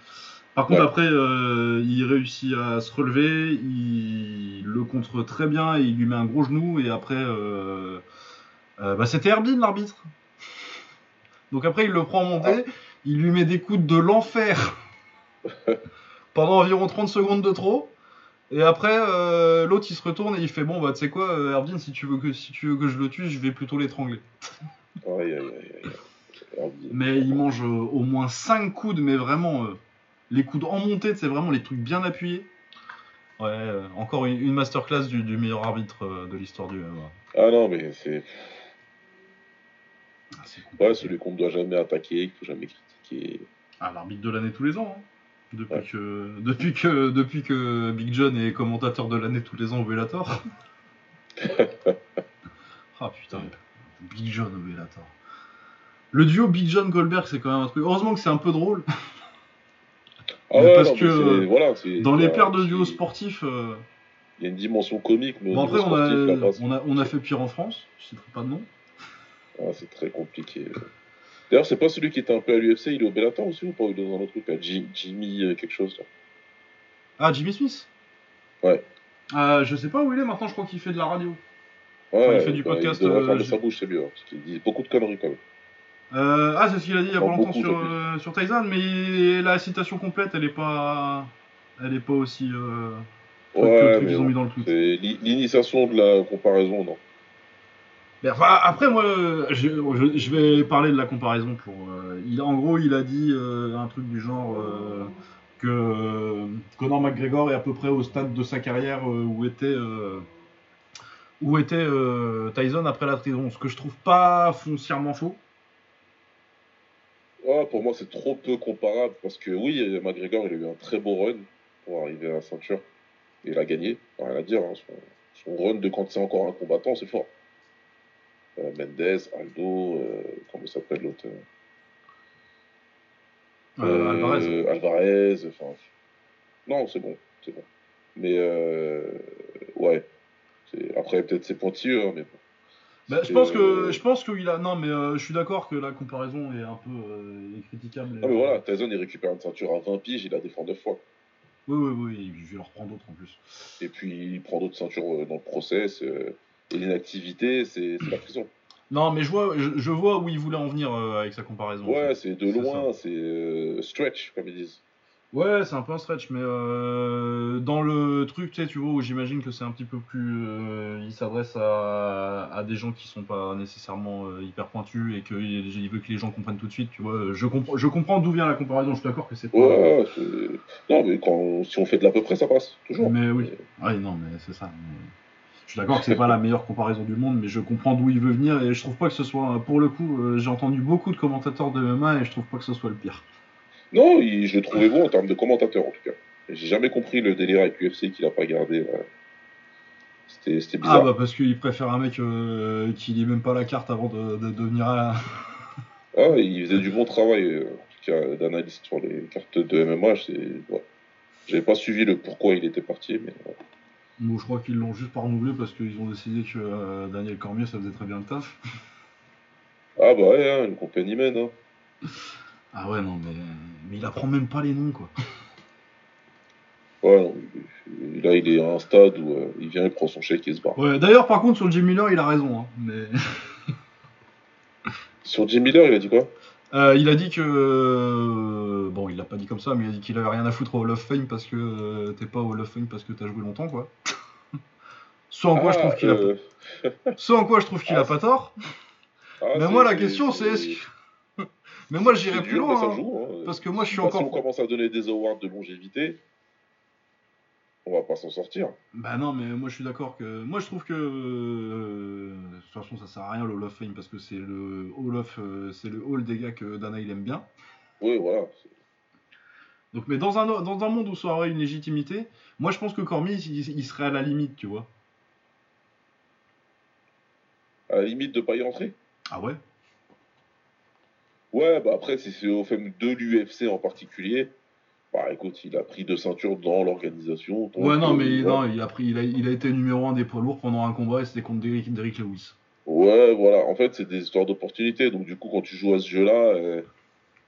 Par contre Ouais. après, il réussit à se relever, il le contre très bien et il lui met un gros genou et après, bah, c'était Herbin l'arbitre. Donc après il le prend en montée, il lui met des coups de l'enfer pendant environ 30 secondes de trop. Et après, euh, l'autre il se retourne et il fait bon bah tu sais quoi, euh, Erwin, si tu veux que si tu veux que je le tue, je vais plutôt l'étrangler. Aïe, aïe, aïe, aïe. Herbie. Mais il mange euh, au moins 5 coudes, mais vraiment euh, les coudes en montée, c'est vraiment les trucs bien appuyés. Ouais, encore une, une masterclass du, du meilleur arbitre de l'histoire du MMA. Ah non, mais c'est. Ah. Ouais, celui qu'on ne doit jamais attaquer, qu'il faut jamais critiquer. Ah, l'arbitre de l'année tous les ans. hein. Depuis, Ouais. que, depuis, que, depuis que Big John est commentateur de l'année tous les ans au Bellator. ah putain, Big John au Bellator. Le duo Big John Goldberg, c'est quand même un truc. Heureusement que c'est un peu drôle. Ah ouais, parce non, que, euh, voilà, Dans les paires de duos sportifs. euh, Il y a une dimension comique, mais Bon, après, on a, on, a, on a fait pire en France. Je citerai pas de nom. Ah, c'est très compliqué. D'ailleurs, c'est pas celui qui était un peu à l'UFC, il est au Bellator aussi ou pas Il est dans un autre truc, là, Ji- Jimmy euh, quelque chose. Là. Ah, Jimmy Smith? Ouais. Euh, je sais pas où il est maintenant, je crois qu'il fait de la radio. Ouais, il fait du bah, podcast, Il devrait euh, sa bouche, c'est mieux, hein, parce qu'il dit beaucoup de conneries quand même. Euh, ah, c'est ce qu'il a dit il y a pas longtemps beaucoup, sur, euh, sur Tyson, mais la citation complète, elle est pas, elle est pas aussi euh, que Ouais, mais qu'ils ont mis dans le tweet. c'est l'i- l'initiation de la comparaison, non. Enfin, après, moi, je, vais parler de la comparaison pour. euh, il, en gros, il a dit euh, un truc du genre euh, que Conor McGregor est à peu près au stade de sa carrière où était. où était Tyson après la trahison, ce que je trouve pas foncièrement faux. Pour moi, c'est trop peu comparable, parce que oui, McGregor, il a eu un très beau run pour arriver à la ceinture. Il a gagné, rien à dire. hein, son run de quand c'est encore un combattant, c'est fort. Euh, Mendes, Aldo, euh, comment s'appelle l'autre? Euh, Alvarez. Alvarez, enfin. Non, c'est bon, c'est bon. Mais ouais. Après, peut-être c'est pointilleux, hein, mais bon. Bah, je pense que je pense qu'il a non mais euh, je suis d'accord que la comparaison est un peu euh, est critiquable. Ah, mais voilà, Tyson, il récupère une ceinture à 20 piges, il la défend deux fois. Oui oui oui, je vais leur prendre d'autres en plus. Et puis, il prend d'autres ceintures dans le process. euh, et l'inactivité, c'est la prison. Non mais je vois je, je vois où il voulait en venir euh, avec sa comparaison. Ouais, c'est de loin, c'est euh, stretch, comme ils disent. Ouais, c'est un peu un stretch, mais euh, dans le truc, tu sais, tu vois, où j'imagine que c'est un petit peu plus. euh, il s'adresse à, à des gens qui sont pas nécessairement hyper pointus et qu'il il veut que les gens comprennent tout de suite, tu vois. Je, comprends je comprends d'où vient la comparaison, je suis d'accord que c'est pas. Ouais, non, mais quand, si on fait de l'à peu près, ça passe, toujours. Mais oui. Ouais, non, mais c'est ça. Je suis d'accord que c'est pas la meilleure comparaison du monde, mais je comprends d'où il veut venir et je trouve pas que ce soit. Pour le coup, euh, j'ai entendu beaucoup de commentateurs de MMA et je trouve pas que ce soit le pire. Non, il- je le trouvais bon en termes de commentateur, en tout cas. J'ai jamais compris le délire avec l'UFC qu'il a pas gardé. C'était c'était bizarre. Ah bah parce qu'il préfère un mec euh, qui lit même pas la carte avant de, de devenir à... Ah, il faisait du bon travail, euh, en tout cas, d'analyse sur les cartes de MMA. c'est- ouais. J'avais pas suivi le pourquoi il était parti, mais ouais. Bon, je crois qu'ils l'ont juste pas renouvelé parce qu'ils ont décidé que euh, Daniel Cormier ça faisait très bien le taf. Ah bah ouais, hein, une compagnie mène. Hein. Ah ouais non mais, mais il apprend même pas les noms quoi. Ouais, non, là, il est à un stade où euh, il vient, il prend son chèque et il se barre. Ouais d'ailleurs par contre sur Jim Miller il a raison hein, mais Sur Jim Miller, il a dit quoi? Euh, il a dit que euh, bon il l'a pas dit comme ça mais il a dit qu'il avait rien à foutre au Hall of Fame parce que euh, t'es pas au Hall of Fame parce que t'as joué longtemps quoi. Ce en quoi je Ah, trouve qu'il a ce en quoi je trouve qu'il ah, a pas tort. ah, mais moi la question c'est est-ce que mais moi j'irais c'est plus dur, loin. hein. joue, hein. Parce que moi, je suis Bah, Si encore- on commence à donner des awards de longévité, on va pas s'en sortir. Bah non, mais moi je suis d'accord que. Moi je trouve que. euh, De toute façon, ça sert à rien le Hall of Fame parce que c'est le Hall of. euh, c'est le hall des gars que Dana il aime bien. Oui, voilà. Donc, mais dans un, dans un monde où ça aurait une légitimité, moi je pense que Cormier il, il serait à la limite, tu vois. À la limite de pas y rentrer? Ah ouais? Ouais, bah après, si c'est au FM de l'UFC en particulier, bah écoute, il a pris deux ceintures dans l'organisation. Ouais, non, euh, mais non, il a, pris, il, a, il a été numéro un des poids lourds pendant un combat et c'était contre Derrick, Derrick Lewis. Ouais, voilà. En fait, c'est des histoires d'opportunités. Donc, du coup, quand tu joues à ce jeu-là, euh,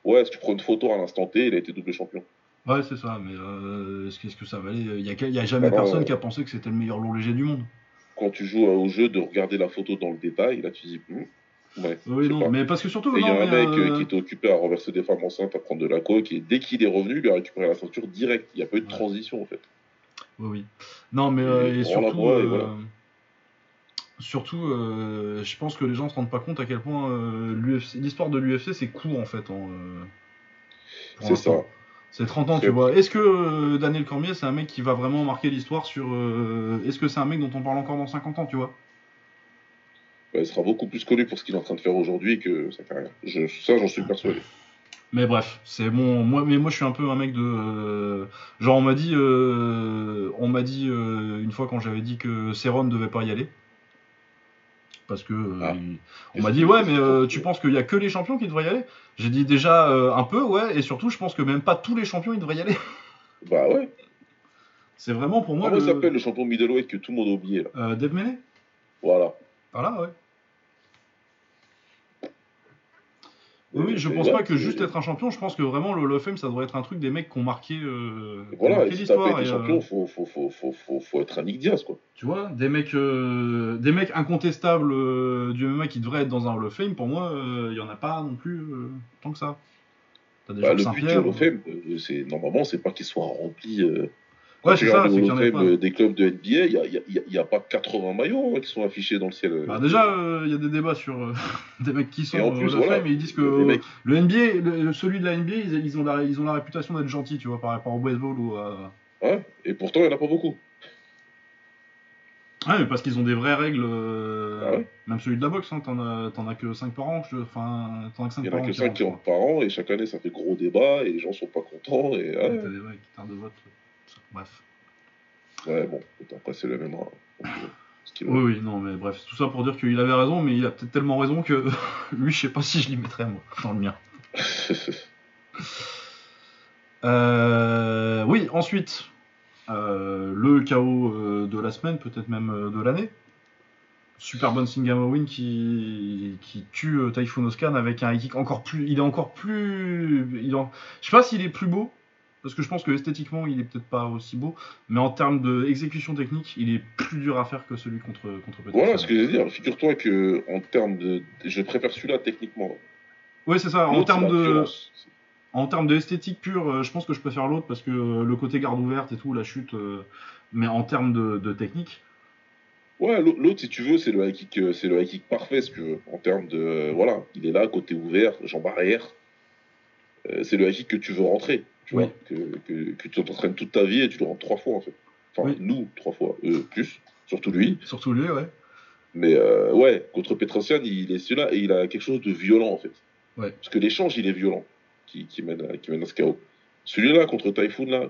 ouais, si tu prends une photo à l'instant T, il a été double champion. Ouais, c'est ça, mais euh, est-ce que, est-ce que ça valait Il y a, quel- il y a jamais Ah personne ouais. qui a pensé que c'était le meilleur lourd léger du monde. Quand tu joues au jeu, de regarder la photo dans le détail, là, tu dis, hmm, ouais. Oui, non, pas. mais parce que surtout. Il y a un mec euh, euh, qui était occupé à renverser des femmes enceintes, à prendre de la coke, et dès qu'il est revenu, il a récupéré la ceinture direct. Il n'y a pas eu de Ouais. transition, en fait. Oui, oui. Non, mais Et euh, et surtout, et voilà. surtout je pense que les gens se rendent pas compte à quel point l'histoire de l'UFC c'est court en fait. en, pour C'est ça. C'est 30 ans, tu vois. Est-ce que euh, Daniel Cormier, c'est un mec qui va vraiment marquer l'histoire sur. euh, Est-ce que c'est un mec dont on parle encore dans 50 ans, tu vois? Il sera beaucoup plus connu pour ce qu'il est en train de faire aujourd'hui que sa carrière. Je, ça, j'en suis persuadé. Mais bref, c'est bon. Moi, mais moi, je suis un peu un mec de. euh, genre, on m'a dit, euh, on m'a dit euh, une fois quand j'avais dit que Céron ne devait pas y aller. Parce que Ah. il- on m'a dit ouais, mais tu penses qu'il y a que les champions qui devraient y aller? J'ai dit déjà un peu, ouais, et surtout, je pense que même pas tous les champions ils devraient y aller. Bah ouais. C'est vraiment pour moi Comment le... s'appelle le champion middleweight que tout le monde a oublié, là? Dave Mele Voilà. Voilà, ouais. Oui, je pense pas que juste être un champion, je pense que vraiment le Hall of Fame ça devrait être un truc des mecs qui ont marqué, euh, Voilà, marqué si l'histoire. euh, champion, faut, faut, faut, faut, faut, faut être un Nick Diaz, quoi. Tu vois, des mecs, euh, des mecs incontestables euh, du MMA qui devraient être dans un Hall of Fame, pour moi, il y en a pas non plus tant que ça. T'as des Bah, le but du. Hall of Fame, c'est, normalement, c'est pas qu'il soit rempli. Euh, Ouais, tu c'est ça, regardes c'est le euh, des clubs de NBA, il n'y a, a- a- pas 80 maillots hein, qui sont affichés dans le ciel. Bah, déjà, il y a des débats sur euh, des mecs qui sont en plus, voilà, Fame et ils disent que euh, mecs- le NBA, le- celui de la NBA, ils, ils ont la, ils ont la réputation d'être gentils, tu vois, par rapport au baseball ou à. Ouais, et pourtant, il n'y en a pas beaucoup. Ouais, mais parce qu'ils ont des vraies règles. euh, Ah ouais Même celui de la boxe, hein, t'en as, as que 5 par an. je- Enfin, t'en as que 5 Il y en a que qui 5 qui rentrent, par an, et chaque année, ça fait gros débat, et les gens sont pas contents. Et, quoi. ouais, T'as des tardent de vote. Bref. ouais, bon, après, c'est le même. Donc, euh. Oui, oui, non, mais bref, tout ça pour dire qu'il avait raison, mais il a peut-être tellement raison que lui, je sais pas si je l'y mettrais, moi, dans le mien. Euh, oui, ensuite, euh, le chaos de la semaine, peut-être même de l'année. Super Bon Singamowin qui, qui tue Typhoon Oscan avec un kick encore plus. Il est encore plus. Il en, je sais pas s'il est plus beau, parce que je pense que esthétiquement il est peut-être pas aussi beau, mais en termes d'exécution technique, il est plus dur à faire que celui contre, contre Peterson. Voilà ce que je veux dire. Figure-toi que en termes de. Je préfère celui-là techniquement. Oui, c'est ça. En termes de. violence. En termes d'esthétique pure, euh, je pense que je préfère l'autre parce que euh, le côté garde ouverte et tout, la chute. euh, mais en termes de, de technique, Ouais, l'au- l'autre, si tu veux, c'est le high kick, c'est le high kick parfait, si tu veux. En termes de, euh, voilà, il est là, côté ouvert, jambe arrière. Euh, c'est le high kick que tu veux rentrer, tu Oui. vois, que, que, que tu t'entraînes toute ta vie et tu le rentres trois fois, en fait. Enfin, Oui. nous, trois fois, eux, plus, surtout lui. surtout lui, ouais. Mais euh, ouais, contre Petrosian, il est celui-là et il a quelque chose de violent, en fait. Ouais. Parce que l'échange, il est violent, qui, qui, mène à, qui mène à ce chaos. Celui-là, contre Typhoon, là,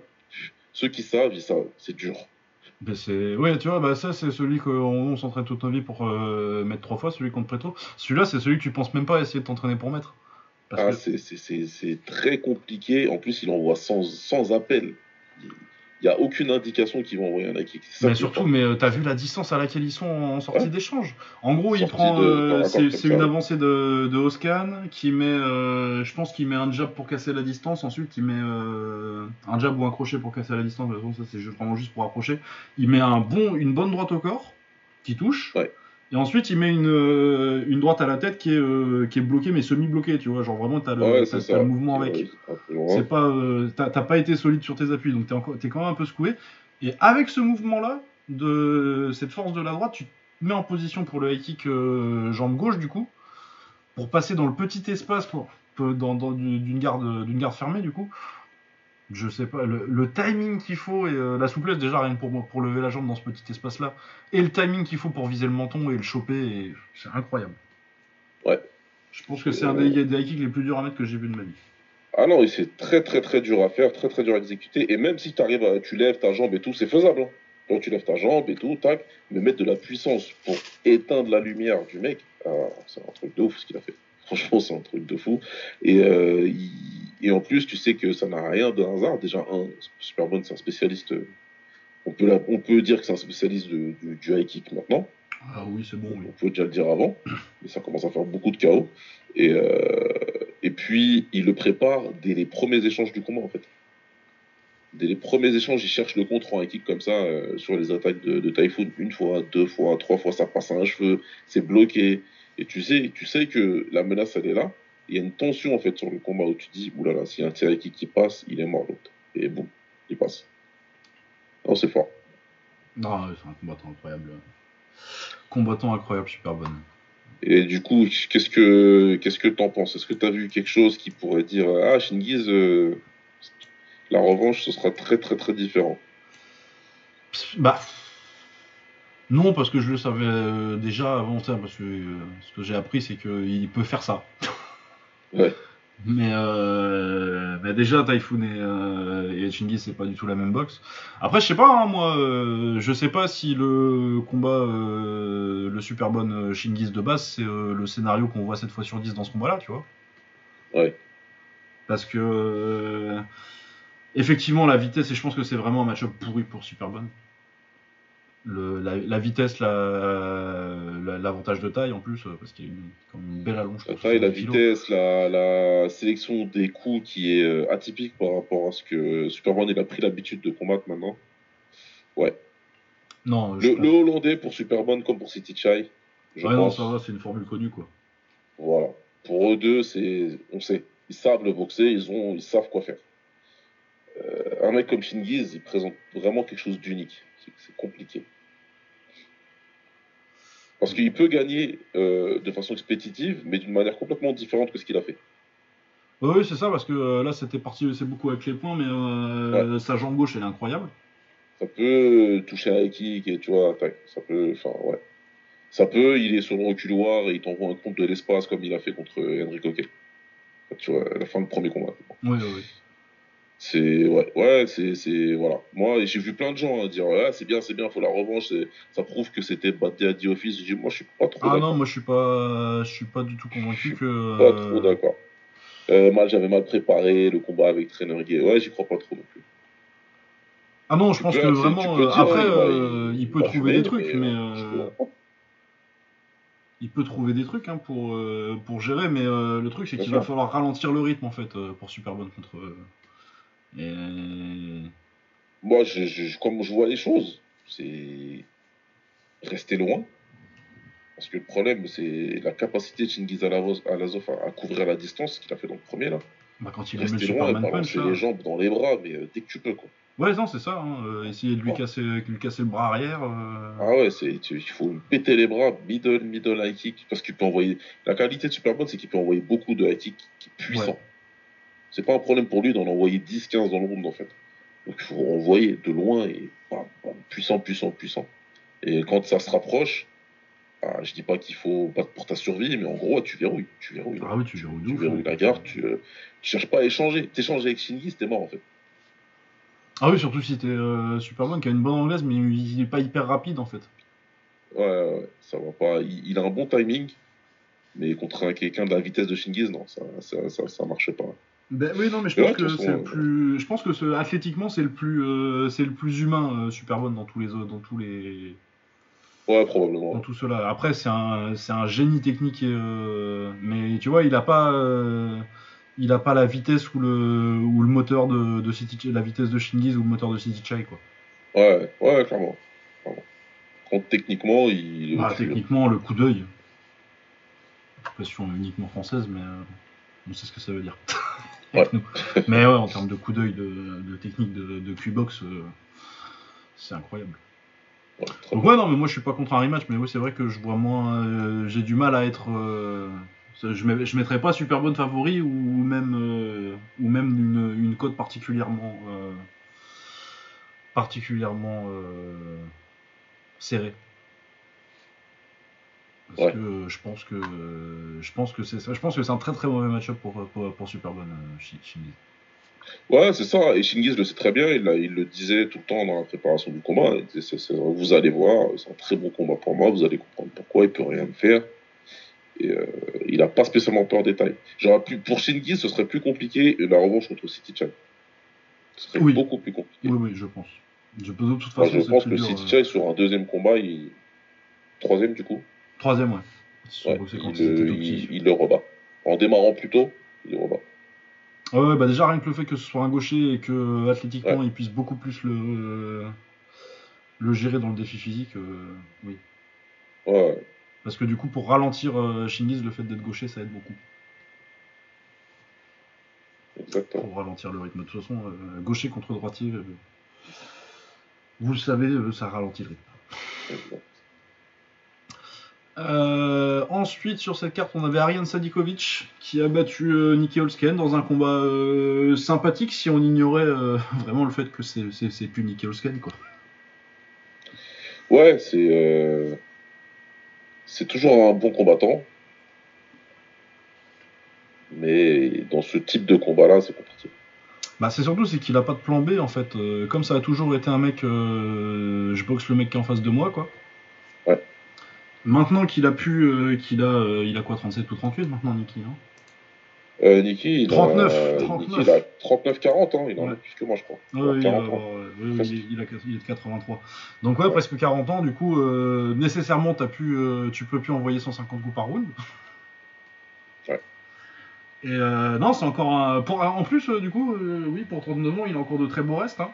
ceux qui savent, ils savent, c'est dur. Ben, c'est... Ouais, tu vois, bah, ça, c'est celui qu'on on s'entraîne toute notre vie pour euh, mettre trois fois, celui contre Preto. Celui-là, c'est celui que tu penses même pas essayer de t'entraîner pour mettre. Ah, que c'est- c'est- c'est c'est très compliqué. En plus, il envoie sans, sans appel. Il n'y a aucune indication qu'il va envoyer un kick. Mais surtout, mais euh, t'as vu la distance à laquelle ils sont en sortie Ouais. d'échange? En gros, il prend, euh, c'est une avancée de, de Oscan qui met, euh, je pense qu'il met un jab pour casser la distance. Ensuite, il met un jab ou un crochet pour casser la distance. De toute façon, ça c'est juste- vraiment juste pour approcher. Il met un bon, une bonne droite au corps qui touche. Ouais. Et ensuite, il met une, euh, une droite à la tête qui est, euh, qui est bloquée, mais semi-bloquée, tu vois. Genre vraiment, t'as le, Ouais, t'as- c'est t'as ça. le mouvement avec. Ouais, c'est pas, euh, t'as t'as pas été solide sur tes appuis, donc t'es encore, t'es quand même un peu secoué. Et avec ce mouvement-là, de cette force de la droite, tu te mets en position pour le high kick euh, jambe gauche du coup, pour passer dans le petit espace pour, dans, dans du- d'une garde, d'une garde fermée du coup. Je sais pas, le, le timing qu'il faut et euh, la souplesse déjà rien que pour, pour lever la jambe dans ce petit espace-là, et le timing qu'il faut pour viser le menton et le choper, c'est incroyable. Ouais. Je pense que c'est un des, des high kicks les plus durs à mettre que j'ai vu de ma vie. Ah non, et c'est très très très dur à faire, très très dur à exécuter. Et même si t'arrives à, tu lèves ta jambe et tout, c'est faisable. Hein. Quand tu lèves ta jambe et tout, tac, mais mettre de la puissance pour éteindre la lumière du mec, ah, c'est un truc de ouf ce qu'il a fait. Franchement, c'est un truc de fou. Et, euh, il- et en plus, tu sais que ça n'a rien de hasard. Déjà, un, Superbone, c'est un spécialiste. euh, On peut, la- on peut dire que c'est un spécialiste de- du, du high kick maintenant. Ah oui, c'est bon, oui. On peut déjà le dire avant, mais ça commence à faire beaucoup de chaos. Et, euh, et puis, il le prépare dès les premiers échanges du combat, en fait. Dès les premiers échanges, il cherche le contre en équipe comme ça euh, sur les attaques de, de Typhoon. Une fois, deux fois, trois fois, ça passe à un cheveu, c'est bloqué. Et tu sais, tu sais que la menace, elle est là. Il y a une tension, en fait, sur le combat où tu dis, oulala, s'il y a un tir qui passe, il est mort, l'autre. Et boum, il passe. Non, c'est fort. Non, c'est un combattant incroyable. Combattant incroyable, super bonne. Et du coup, qu'est-ce que qu'est-ce que t'en penses? Est-ce que t'as vu quelque chose qui pourrait dire ah Shingiz, euh, la revanche, ce sera très très très différent? Bah. Non, parce que je le savais euh, déjà avant ça, parce que euh, ce que j'ai appris, c'est qu'il peut faire ça. Ouais. Mais, euh, mais déjà, Typhoon et, euh, et c'est pas du tout la même boxe. Après, je sais pas, hein, moi, euh, je sais pas si le combat, euh, le super bon Shingiz de base, c'est le scénario qu'on voit 7 fois sur 10 dans ce combat-là, tu vois. Ouais. Parce que, effectivement, la vitesse, et je pense que c'est vraiment un match-up pourri pour Superbone. Le, la, la vitesse, la- la- l'avantage de taille en plus, euh, parce qu'il a une, comme une belle allonge. La taille, la 70 kilos. vitesse, la, sélection des coups qui est euh, atypique par rapport à ce que Superman il a pris l'habitude de combattre maintenant. Ouais. Non, Le, Hollandais pour Superman comme pour City Chai, je Ouais, non, ça va, c'est une formule connue, quoi. Voilà. Pour eux deux, c'est, on sait, ils savent le boxer, ils ont, ils savent quoi faire. Euh, un mec comme Shingiz, il présente vraiment quelque chose d'unique. C'est compliqué. Parce qu'il peut gagner euh, de façon expéditive, mais d'une manière complètement différente que ce qu'il a fait. Oui, c'est ça, parce que euh, là, c'était parti, c'est beaucoup avec les points, mais euh, sa jambe gauche, elle est incroyable. Ça peut toucher un kick et tu vois, tac, ça peut, enfin ouais. Ça peut, il est sur le reculoir et il t'envoie un compte de l'espace comme il a fait contre Henry Coquet. Tu vois, à la fin du premier combat. Oui, oui, oui. C'est ouais, ouais, c'est c'est voilà. Moi, j'ai vu plein de gens hein, dire ah, c'est bien, c'est bien, faut la revanche. Ça prouve que c'était battu à The Office. J'ai dit moi, je suis pas trop Ah non, moi, je suis pas, je suis pas du tout convaincu que. Pas trop d'accord. Euh, mal, j'avais mal préparé le combat avec Trainer Gay. Ouais, j'y crois pas trop non plus. Ah non, je pense que vraiment, dire, après, il euh, peut trouver des trucs, mais, je il peut trouver des trucs hein, pour, euh, pour gérer, mais euh, le truc, c'est qu'il va falloir ralentir le rythme, en fait, euh, pour Superbone contre. Euh. Moi, je, je- comme je vois les choses, c'est rester loin. Parce que le problème, c'est la capacité de Chingiz Alazov à, à couvrir la distance qu'il a fait dans le premier là. Bah, quand il Rester loin et balancer les jambes dans les bras, mais euh, dès que tu peux, quoi. Ouais, non, c'est ça. Hein. euh, essayer de lui Oh. casser, de lui casser le bras arrière. euh, Ah ouais, c'est, il faut lui péter les bras, middle, middle high kick, parce qu'il peut envoyer. La qualité de Superman, c'est qu'il peut envoyer beaucoup de high kick qui est puissant. Ouais. C'est pas un problème pour lui d'en envoyer 10, 15 dans le round, en fait. Donc il faut envoyer de loin et puissant, puissant, puissant. Et quand ça se rapproche, ah, je dis pas qu'il faut battre pour ta survie, mais en gros, tu verrouilles. Tu verrouilles. Ah oui, tu verrouilles tu verrouilles hein. la garde, tu, euh, tu cherches pas à échanger. T'échanges avec Shinji, c'était mort, en fait. Ah oui, surtout si t'es euh, Superman qui a une bonne anglaise, mais il est pas hyper rapide en fait. Ouais, ouais, ça va pas. Il, il a un bon timing, mais contre un- quelqu'un de la vitesse de Shingiz, non, ça, ça, ça, ça marche pas. Ben, oui, non, mais je pense ouais, que c'est le plus. Je pense que ce, athlétiquement, c'est le plus, euh, c'est le plus humain, euh, Superman dans tous les autres, dans tous les, Ouais, probablement. dans tout cela. Après, c'est un, c'est un génie technique, et, euh, mais tu vois, il a pas, euh, il a pas la vitesse ou le, ou le moteur de, de City, la vitesse de Shingiz ou le moteur de City Chai, quoi. Ouais, ouais, clairement. clairement. Contre techniquement, il Ah, techniquement, le coup d'œil. Expression uniquement française, mais euh, on sait ce que ça veut dire. Avec nous. Mais ouais, en termes de coup d'œil, de, de technique de, de Q-Box, euh, c'est incroyable. Ouais, Donc ouais, non, mais moi je suis pas contre un rematch, mais oui, c'est vrai que je vois moins. euh, J'ai du mal à être. euh, je, mettrais pas super bonne favori ou même ou même une, une cote particulièrement particulièrement serrée. Parce Ouais. que je pense que je pense que c'est. Je pense que c'est un très très mauvais match-up pour, pour, pour Superman euh, Shi- Shinji. Ouais, c'est ça. Et Shingiz le sait très bien. Il, il le disait tout le temps dans la préparation du combat. Il disait, vous allez voir, c'est un très bon combat pour moi. Vous allez comprendre pourquoi. Il peut rien me faire. Et euh, il a pas spécialement peur des tailles. J'aurais pu, pour Shingiz, ce serait plus compliqué la revanche contre City Chan. Ce serait Oui. beaucoup plus compliqué. Oui, oui, je pense. Je, de toute façon, je pense que dur, City euh, Chan, sur un deuxième combat, il... troisième du coup, Troisième, ouais. Quand il, étaient le- tout il- petits. il le rebat. En démarrant plus tôt, il le rebat. Ouais, ouais, bah déjà rien que le fait que ce soit un gaucher et que athlétiquement il puisse beaucoup plus le le gérer dans le défi physique, euh, oui. Ouais. Parce que du coup pour ralentir euh, Shingiz, le fait d'être gaucher ça aide beaucoup exactement. pour ralentir le rythme. De toute façon, euh, gaucher contre droitier, euh, vous le savez, euh, ça ralentit le rythme. Euh, ensuite, sur cette carte, on avait Ariane Sadikovic qui a battu euh, Holsken dans un combat euh, sympathique si on ignorait euh, vraiment le fait que c'est- c'est c'est plus Nikki Holsken quoi. Ouais, c'est euh, c'est toujours un bon combattant. Mais dans ce type de combat-là, c'est compliqué. Bah c'est surtout c'est qu'il a pas de plan B en fait. Comme ça a toujours été un mec, je boxe le mec qui est en face de moi quoi. Maintenant qu'il a pu, euh, qu'il a, euh, il a quoi 37 ou 38 maintenant Nikki hein Euh, Nicky, il 39, a, 39. Nicky, il a 39-40, hein, il en Ouais. a plus que moi, je crois. Ouais, il, 40 a- ans. ouais, oui, oui, Presque. il, est- il a, il est de 83. Donc ouais, Ouais. presque 40 ans. Du coup, euh, nécessairement, as pu, euh, tu peux plus envoyer 150 coups par round. Ouais. Et euh, non, c'est encore un. Pour, en plus, euh, du coup, euh, oui, pour 39 ans, il a encore de très beaux restes. hein.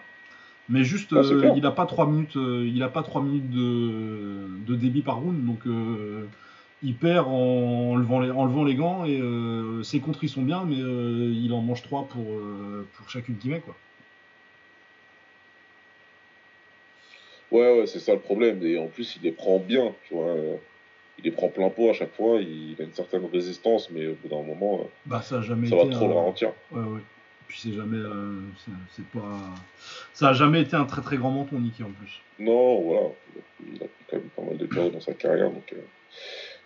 Mais juste, Ah, euh, il a pas 3 minutes, euh, il a pas 3 minutes de, de débit par round. Donc euh, il perd en levant les, en levant les gants. Et euh, ses contres, ils sont bien, mais euh, il en mange 3 pour, euh, pour chacune qui met. Quoi. Ouais, ouais, c'est ça le problème. Et en plus, il les prend bien, tu vois. euh, Il les prend plein pot à chaque fois. Il a une certaine résistance, mais au bout d'un moment, euh, Bah, ça a jamais ça été. va trop un- le ralentir. Ouais, ouais. Puis c'est jamais. euh, c'est- pas. Ça a jamais été un très très grand menton, Nicky en plus. Non, voilà. Il a quand même pas mal de KO dans sa carrière. Donc, euh,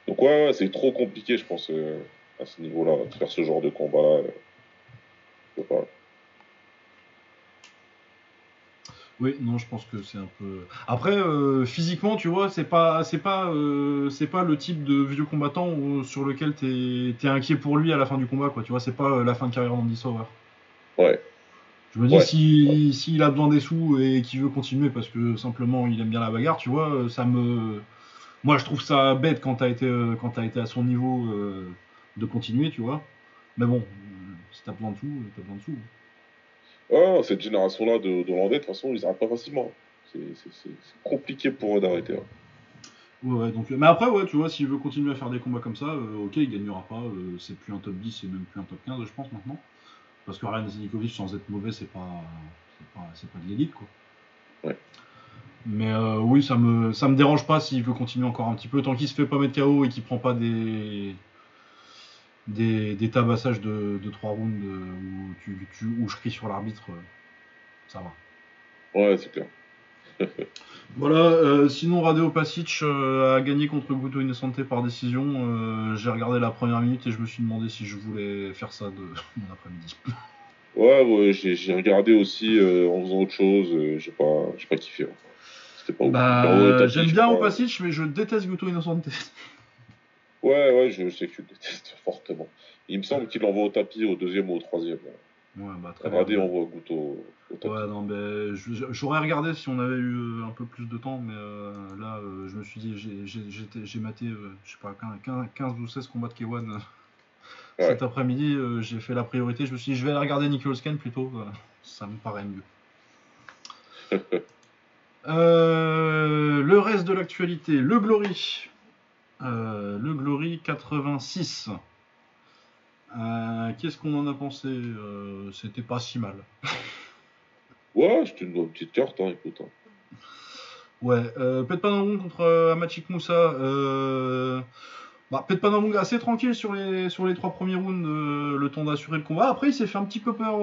donc ouais, ouais, c'est trop compliqué, je pense, euh, à ce niveau-là, de faire ce genre de combat-là. euh, je peux pas. Oui, non, je pense que c'est un peu. Après, euh, physiquement, tu vois, c'est pas, c'est pas, euh, c'est pas le type de vieux combattant où- sur lequel t'es, t'es inquiet pour lui à la fin du combat, quoi. Tu vois, c'est pas euh, la fin de carrière d'Andy Sauer. Ouais. Je me dis, Ouais. si, s'il a besoin des sous et qu'il veut continuer parce que simplement il aime bien la bagarre, tu vois, ça me. Moi, je trouve ça bête quand t'as été, euh, quand t'as été à son niveau euh, de continuer, tu vois. Mais bon, si t'as besoin de sous, t'as besoin de sous. Ah, cette génération-là de- d'Hollandais, de toute façon, ils n'arrêtent pas facilement. C'est compliqué pour eux d'arrêter. hein. Ouais, ouais, donc, mais après, ouais, tu vois, s'il veut continuer à faire des combats comme ça, euh, ok, il gagnera pas. euh, c'est plus un top 10, c'est même plus un top 15, je pense, maintenant. Parce que Ryan Zelikovic, sans être mauvais, c'est pas, c'est pas, pas de l'élite, quoi. Ouais. Mais euh, oui, ça me, ça me dérange pas s'il veut continuer encore un petit peu. Tant qu'il se fait pas mettre KO et qu'il prend pas des, des, des tabassages de, de 3 rounds euh, où, tu, tu- où je crie sur l'arbitre, euh, ça va. Ouais, c'est clair. Voilà, euh, sinon Radeo Pasic euh, a gagné contre Guto Innocente par décision. Euh, J'ai regardé la première minute et je me suis demandé si je voulais faire ça de mon après-midi. Ouais, ouais, j'ai regardé aussi en faisant autre chose. j'ai pas, pas kiffé. hein. C'était pas. Bah, j'aime bien. Opasic, mais je déteste Guto Innocente. Ouais, ouais, je sais que tu le détestes fortement. Il me semble qu'il l'envoie au tapis au deuxième ou au troisième. Ouais, bah très bien. au, au tapis. Ouais, non, mais j'aurais regardé si on avait eu euh, un peu plus de temps, mais euh, là, euh, je me suis dit, j'ai- maté, euh, je sais pas, 15, 15 ou 16 combats de K1 euh, Ouais. cet après-midi. j'ai fait la priorité. Je me suis dit, je vais aller regarder Nicky Holsken plutôt. ça me paraît mieux. Le reste de l'actualité, le Glory. Le Glory 86. Euh, Qu'est-ce qu'on en a pensé Euh, C'était pas si mal. Ouais, c'était une bonne petite carte, hein, écoute. hein. Ouais, euh, Pet Panamung contre euh, Amachik Moussa. Bah, Pet Panamung assez tranquille sur les, sur les trois premiers rounds, le temps d'assurer le combat. Après, il s'est fait un petit peu peur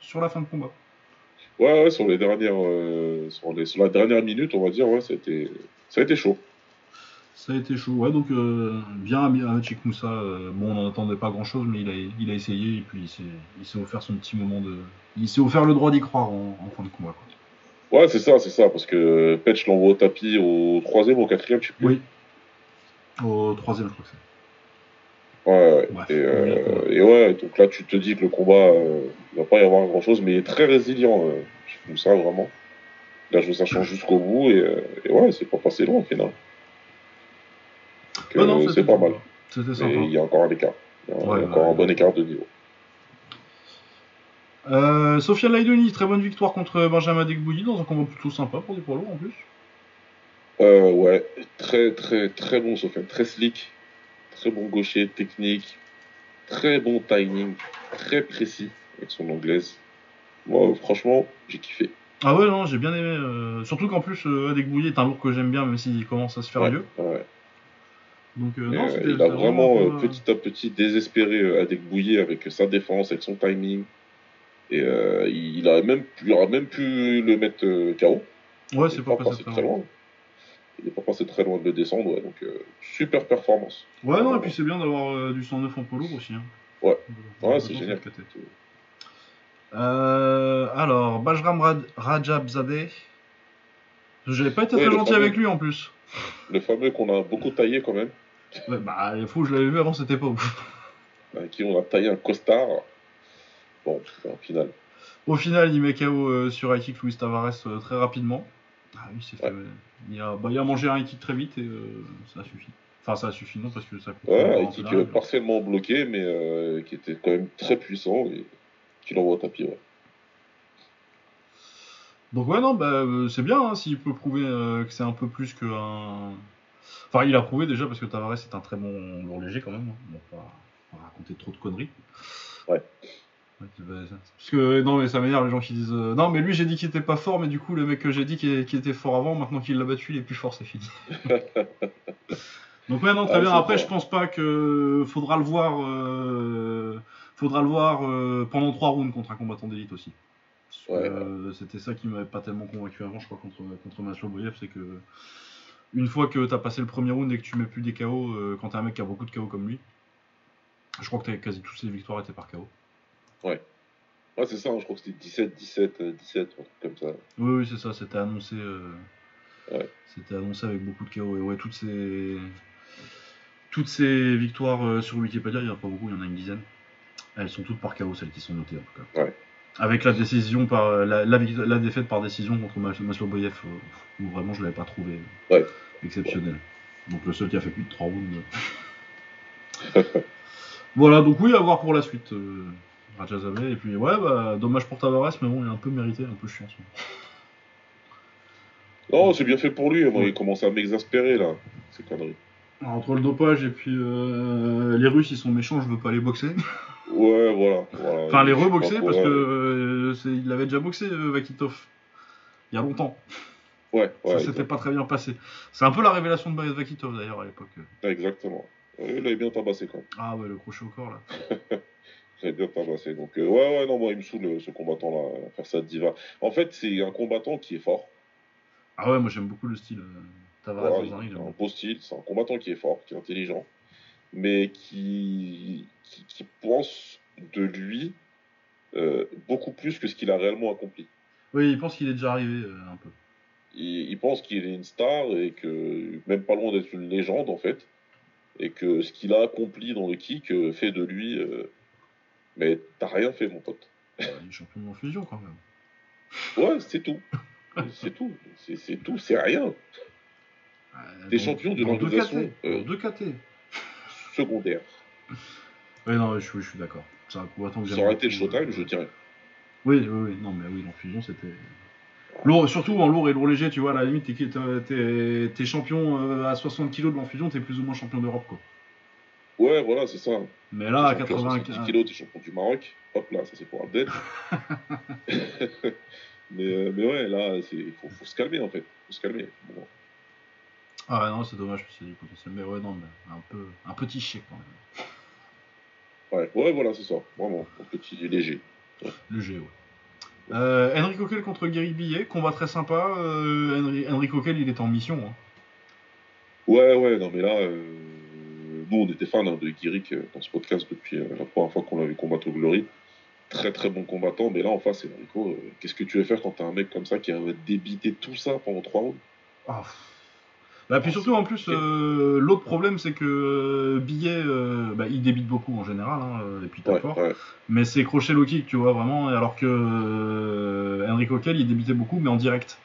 sur la fin de combat. Ouais, ouais, sur les dernières, sur, les, sur la dernière minute, on va dire, ouais, ça a été, ça a été chaud. Ça a été chaud. Ouais, donc euh, bien Amachik Moussa. euh, bon, on n'en attendait pas grand chose, mais il a, il a essayé et puis il s'est- offert son petit moment de. Il s'est offert le droit d'y croire en, en fin de combat. Quoi. Ouais, c'est ça, c'est ça, parce que Petch l'envoie au tapis au troisième ou au quatrième, je sais plus. Oui. Au troisième, je crois que c'est. Ouais, ouais. Bref, et, euh, et ouais, donc là, tu te dis que le combat, euh, il va pas y avoir grand chose, mais il est très résilient, ça vraiment. Il a joué sa chance jusqu'au bout, et, et ouais, c'est pas passé loin au final. C'est pas mal. C'était sympa. il y a encore un écart. Il y a Ouais, encore ouais. un bon écart de niveau. Euh, Sofiane Laïdoni, très bonne victoire contre Benjamin Degbouilly dans un combat plutôt sympa pour des poids lourds en plus. Euh, ouais, très très très bon Sofiane, très slick, très bon gaucher, technique, très bon timing, très précis avec son anglaise. Moi, franchement, j'ai kiffé. Ah ouais, non, j'ai bien aimé. euh, surtout qu'en plus, euh, est un lourd que j'aime bien, même s'il commence à se faire Ouais, vieux. ouais. Donc, euh, non, euh, il a vraiment euh, combat- petit à petit désespéré euh, Adek Bouilly avec sa défense, avec son timing. Et euh, il, a même, pu- il aura même pu le mettre euh, KO. Ouais, Il c'est est pas passé très loin. loin. Il n'est pas passé très loin de le descendre, ouais, donc euh, super performance. Ouais, non, et puis c'est bien d'avoir euh, du 109 en poids lourd aussi. Hein. Ouais. Ouais, c'est génial. Euh, alors, Bajram Rajabzadeh. J'avais pas été Ouais, très gentil avec lui en plus. Le fameux qu'on a beaucoup taillé quand même, Ouais, bah, il faut que je l'avais vu avant, c'était pas ouf. avec qui on a taillé un costard. Bon, en finale. Au final, il met KO euh, sur high kick Luis Tavares euh, très rapidement. Ah oui, c'est fait. Il, a, bah, il a mangé un high kick très vite et euh, ça suffit. Enfin, ça suffit, non, parce que ça coûte Ouais, un kick euh, partiellement bloqué, mais qui était quand même très puissant et qui l'envoie au tapis. Ouais. Donc, ouais, non, bah, euh, c'est bien hein, s'il peut prouver euh, que c'est un peu plus qu'un. Enfin, il a prouvé déjà parce que Tavares est un très bon lourd léger quand même. hein. On va pas, raconter trop de conneries. Ouais. Parce que non mais ça m'énerve les gens qui disent euh, non mais lui j'ai dit qu'il était pas fort mais du coup le mec que j'ai dit qui, qui était fort avant maintenant qu'il l'a battu il est plus fort c'est fini. Donc ouais non très Ah, bien après fort. je pense pas que faudra le voir euh, faudra le voir euh, pendant trois rounds contre un combattant d'élite aussi. Ouais, euh, C'était ça qui m'avait pas tellement convaincu avant je crois contre contre Masloboyev c'est que une fois que t'as passé le premier round et que tu mets plus des KO euh, quand t'as un mec qui a beaucoup de KO comme lui je crois que t'as quasi toutes ses victoires étaient par KO. Ouais, c'est ça, hein, je crois que c'était 17, 17, euh, 17, un truc comme ça. Oui, oui, c'est ça, c'était annoncé. euh, Ouais. C'était annoncé avec beaucoup de KO. Et ouais, toutes ces, toutes ces victoires euh, sur Wikipédia, il n'y en a pas beaucoup, il y en a une dizaine. Elles sont toutes par KO, celles qui sont notées en tout cas. Ouais. Avec la décision par la, la, défaite par décision contre Mas- Masloboyev, euh, où vraiment je l'avais pas trouvé euh, Ouais. exceptionnel. Donc le seul qui a fait plus de 3 rounds. euh. voilà, donc oui, à voir pour la suite. Euh, et puis ouais, bah, dommage pour Tavares, mais bon, il est un peu mérité, un peu chiant. moment. Non, c'est bien fait pour lui, moi, il commence à m'exaspérer là, ces conneries. Alors, entre le dopage et puis euh, les Russes, ils sont méchants, je veux pas les boxer. Ouais, voilà. voilà. Enfin, les reboxer quoi, parce que euh, c'est- il l'avait déjà boxé, euh, Vakitov. Il y a longtemps. Ouais, Ça ouais, s'était pas très bien passé. C'est un peu la révélation de Boris Vakitov d'ailleurs à l'époque. exactement. Ouais, Il avait bien tabassé quand même. Ah ouais, le crochet au corps là. Il avait bien tabassé. Donc, euh, ouais, ouais, non, moi, il me saoule euh, ce combattant-là, faire ça de diva. En fait, c'est un combattant qui est fort. Ah ouais, moi j'aime beaucoup le style euh, Tavares Voilà, dans un beau style, c'est un combattant qui est fort, qui est intelligent, mais qui, qui, qui pense de lui euh, beaucoup plus que ce qu'il a réellement accompli. Oui, il pense qu'il est déjà arrivé euh, un peu. Il, il pense qu'il est une star et que, même pas loin d'être une légende en fait, et que ce qu'il a accompli dans le kick euh, fait de lui. Mais t'as rien fait, mon pote. Euh, il est champion de non-fusion quand même. Ouais, c'est tout. c'est tout. C'est tout, c'est rien. T'es champion de dans deux l'organisation KT. Secondaire. Oui, non, je, suis- je suis d'accord. J'aime Ça aurait été le Showtime, euh, je dirais. Oui, oui, oui. Non, mais oui, non-fusion c'était. Lourd, surtout en lourd et lourd léger, tu vois, à la limite, t'es, t'es, t'es- champion euh, à 60 kg de l'enfusion, t'es plus ou moins champion d'Europe, quoi. Ouais, voilà, c'est ça. Mais là, à T'es champion 80 70 kilos, t'es champion du Maroc. Hop là, ça c'est pour Abdel. mais, euh, mais ouais, là, il faut, faut se calmer en fait. faut se calmer. Bon. Ah ouais, non, c'est dommage, parce que c'est du potentiel. Mais ouais, non, mais un, peu, un petit chier quand même. Ouais, ouais, voilà, c'est ça. Vraiment, un petit léger. G, ouais. Euh, Henry Coquel contre Gary Billet, combat très sympa. Euh, Henry, Henry Coquel, il était en mission. Hein. Ouais, ouais, non, mais là, euh, nous, on était fans hein, de Guiric euh, dans ce podcast depuis euh, la première fois qu'on l'a vu combattre au Glory. Très, très bon combattant, mais là, en face, Enrico, qu'est-ce que tu veux faire quand t'as un mec comme ça qui va débiter tout ça pendant trois rounds? Ah. Bah, puis surtout, en plus, euh, l'autre problème, c'est que euh, Billet, euh, bah, il débite beaucoup en général, hein, et puis Ouais, fort. ouais. Mais c'est crochet low kick, tu vois, vraiment. Alors que euh, Henry Coquel, il débitait beaucoup, mais en direct.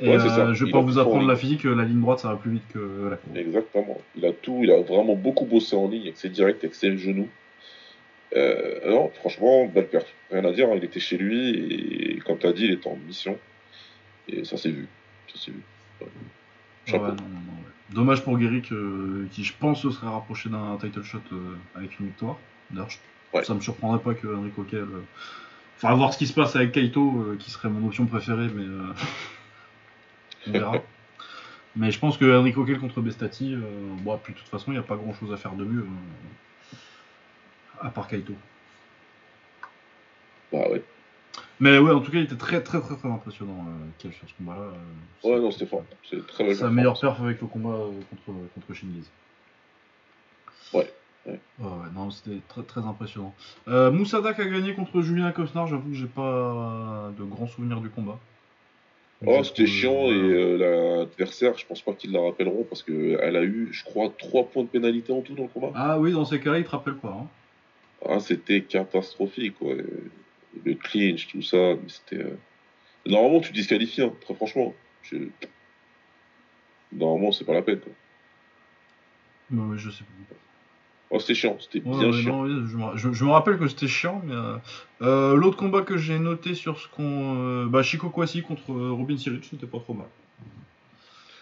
Et Ouais, ça. je vais pas vous apprendre la physique, la ligne droite, ça va plus vite que la courbe. Exactement. Il a tout, il a vraiment beaucoup bossé en ligne avec ses directs, avec ses genoux. Non, franchement, belle perf. Rien à dire, hein, il était chez lui et comme tu as dit, il était en mission. Et ça s'est vu. Ça s'est vu. Ouais. Chapeau. Ouais, non, non, non, ouais. Dommage pour Guéric, euh, qui je pense se serait rapproché d'un title shot euh, avec une victoire. D'ailleurs, Ouais. ça me surprendrait pas que Henry Coquel. euh, Enfin, voir ce qui se passe avec Kaito, euh, qui serait mon option préférée, mais on verra. mais je pense que Henry Coquel contre Bestati, bon, puis de toute façon, il n'y a pas grand chose à faire de mieux, à part Kaito. Bah ouais. Mais ouais, en tout cas, il était très très très très impressionnant, euh, Kev, sur ce combat-là. euh, Ouais, non, c'était fort. C'est très Sa meilleure perf avec le combat euh, contre, contre Shingiz. Ouais, ouais. Ouais, ouais, non, c'était très, très impressionnant. Euh, Moussadak a gagné contre Julien Cosnard, j'avoue que j'ai pas de grands souvenirs du combat. Oh, c'était chiant et euh, l'adversaire, je pense pas qu'ils la rappelleront parce qu'elle a eu, je crois, 3 points de pénalité en tout dans le combat. Ah oui, dans ces cas-là, il te rappelle pas. Hein. Ah, c'était catastrophique, quoi. Le clinch, tout ça, mais c'était. euh, Normalement, tu disqualifies, hein, très franchement. Je- Normalement, c'est pas la peine, quoi. Mais ouais, je sais plus. Oh, c'était chiant, c'était Ouais, bien ouais, chiant. non, je, me, je- je me rappelle que c'était chiant, mais euh, euh, l'autre combat que j'ai noté sur ce qu'on. euh, bah, Chico Kwasi contre Robin Siric, c'était pas trop mal.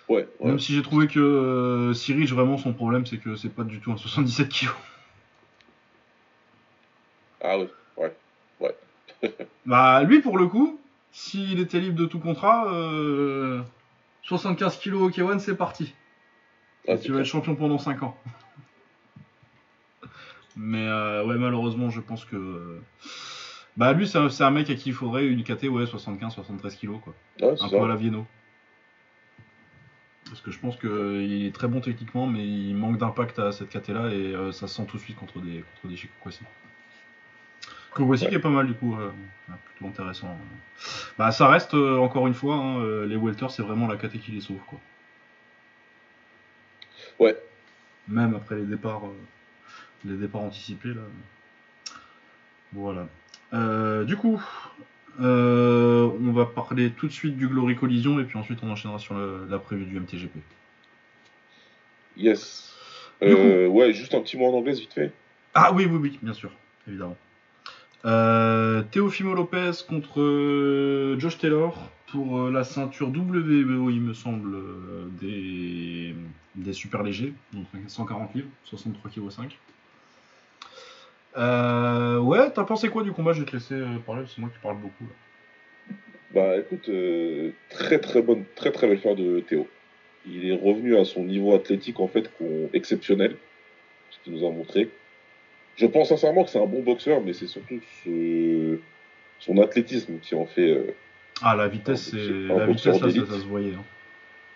Ouais, ouais. Même si j'ai trouvé que euh, Siric, vraiment, son problème, c'est que c'est pas du tout un 77 kg. Ah ouais. Bah, lui, pour le coup, s'il était libre de tout contrat, euh, 75 kg au K1, c'est parti. Ah, tu vas être champion pendant 5 ans. Mais euh, ouais, malheureusement, je pense que. Bah, lui, c'est un, mec à qui il faudrait une KT, ouais, 75-73 kg, quoi. Ouais, Un ça. peu à la Vienno. Parce que je pense qu'il est très bon techniquement, mais il manque d'impact à cette KT là et euh, ça se sent tout de suite contre des, contre des Chico Kwasi Ouais. qui est pas mal du coup, euh, plutôt intéressant. Bah ça reste euh, encore une fois, hein, euh, les welters c'est vraiment la KT qui les sauve quoi. Ouais. Même après les départs, euh, les départs anticipés là. Voilà. Du coup, on va parler tout de suite du Glory Collision et puis ensuite on enchaînera sur le- la prévue du MTGP. Yes. Ouais, juste un petit mot en anglais, vite fait. Ah oui, oui, oui, bien sûr, évidemment. Euh, Teofimo Lopez contre euh, Josh Taylor pour euh, la ceinture WBO, il me semble, euh, des, super légers, donc 140 livres, 63 kg 5. Euh, ouais, t'as pensé quoi du combat? Je vais te laisser parler, c'est moi qui parle beaucoup. Là. Bah écoute, très très bonne, très très belle faire de Théo. Il est revenu à son niveau athlétique en fait exceptionnel, ce qu'il nous a montré. Je pense sincèrement que c'est un bon boxeur, mais c'est surtout ce- son athlétisme qui en fait. euh, Ah, la vitesse, la vitesse là, ça, se voyait. hein.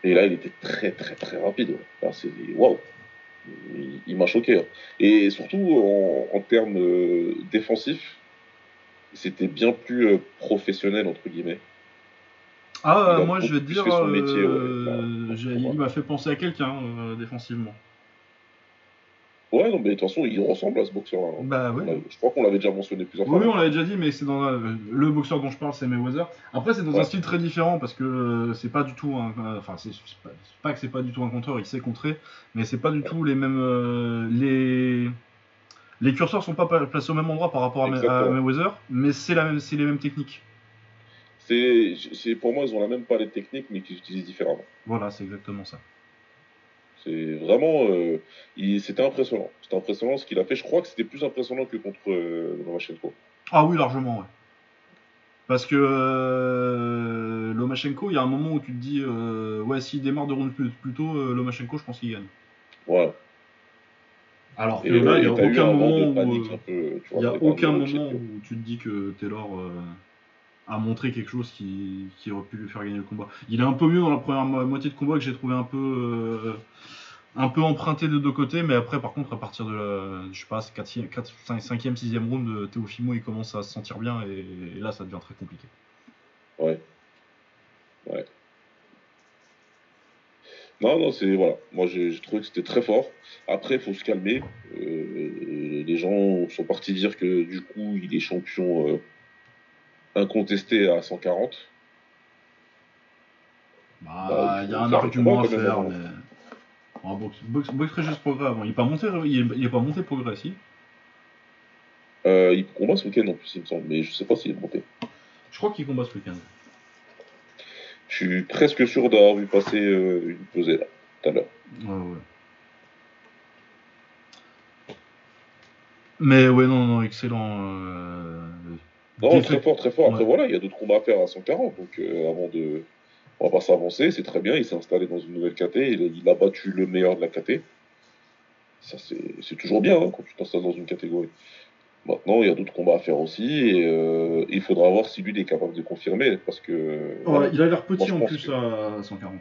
Et là, il était très très très rapide. ouais. Enfin, c'est waouh. Il, il m'a choqué. hein. Et surtout en, en termes euh, défensifs, c'était bien plus euh, professionnel entre guillemets. Ah, moi je vais te beaucoup dire, métier, ouais. euh, il m'a fait penser à quelqu'un défensivement. Ouais, non, mais de toute façon, il ressemble à ce boxeur-là. hein. Bah ouais. Je crois qu'on l'avait déjà mentionné plusieurs fois. oui, on l'avait déjà dit, mais c'est dans la- le boxeur dont je parle, c'est Mayweather. Après, c'est dans un style très différent parce que euh, c'est pas du tout un. Enfin, c'est pas, pas que c'est pas du tout un contreur, il sait contrer, mais c'est pas du tout les mêmes. euh, les les curseurs sont pas pa- placés au même endroit par rapport à. Mayweather, mais c'est la même, c'est les mêmes techniques. C'est- pour moi, ils ont la même palette technique, mais qu'ils utilisent différemment. Voilà, c'est exactement ça. C'est vraiment, euh, c'était impressionnant. C'était impressionnant ce qu'il a fait. Je crois que c'était plus impressionnant que contre euh, Lomachenko. Ah oui, largement, ouais. Parce que euh, Lomachenko, il y a un moment où tu te dis, ouais, s'il démarre de round plus, plus tôt, Lomachenko, je pense qu'il gagne. Voilà. Alors que Et, là, il n'y a aucun un moment où. Il n'y a aucun moment où tu te dis que Taylor a montré quelque chose qui, qui aurait pu lui faire gagner le combat. Il est un peu mieux dans la première mo- moitié de combat que j'ai trouvé un peu, euh, un peu emprunté de deux côtés, mais après, par contre, à partir de la, je sais pas, 4e, 4, 5e, 6e round, euh, Teofimo il commence à se sentir bien et, là, ça devient très compliqué. Ouais. Ouais. Non, non, c'est voilà. Moi, j'ai trouvé que c'était très fort. Après, il faut se calmer. Euh, les gens sont partis dire que du coup, il est champion incontesté à 140. Bah, Bah, il y a un argument à faire, avant. mais. Boxe très juste progrès avant. Il est pas monté, il est, il est pas monté progrès, si. Euh, il combat ce week-end en plus, il me semble, mais je sais pas s'il est monté. Je crois qu'il combat ce week-end. Je suis presque sûr d'avoir vu passer euh, une pesée là, tout à l'heure. Ouais, ouais. Mais ouais, non, non, excellent. euh, Non, très fort, très fort. Après, Ouais. voilà, il y a d'autres combats à faire à 140. Donc, euh, avant de. On va pas s'avancer, c'est très bien. Il s'est installé dans une nouvelle KT. Il, il a battu le meilleur de la KT. Ça, c'est toujours bien hein, quand tu t'installes dans une catégorie. Maintenant, il y a d'autres combats à faire aussi. Et euh, il faudra voir si lui il est capable de confirmer. Parce que. Ouais, voilà. il a l'air petit Moi, en plus que- à 140.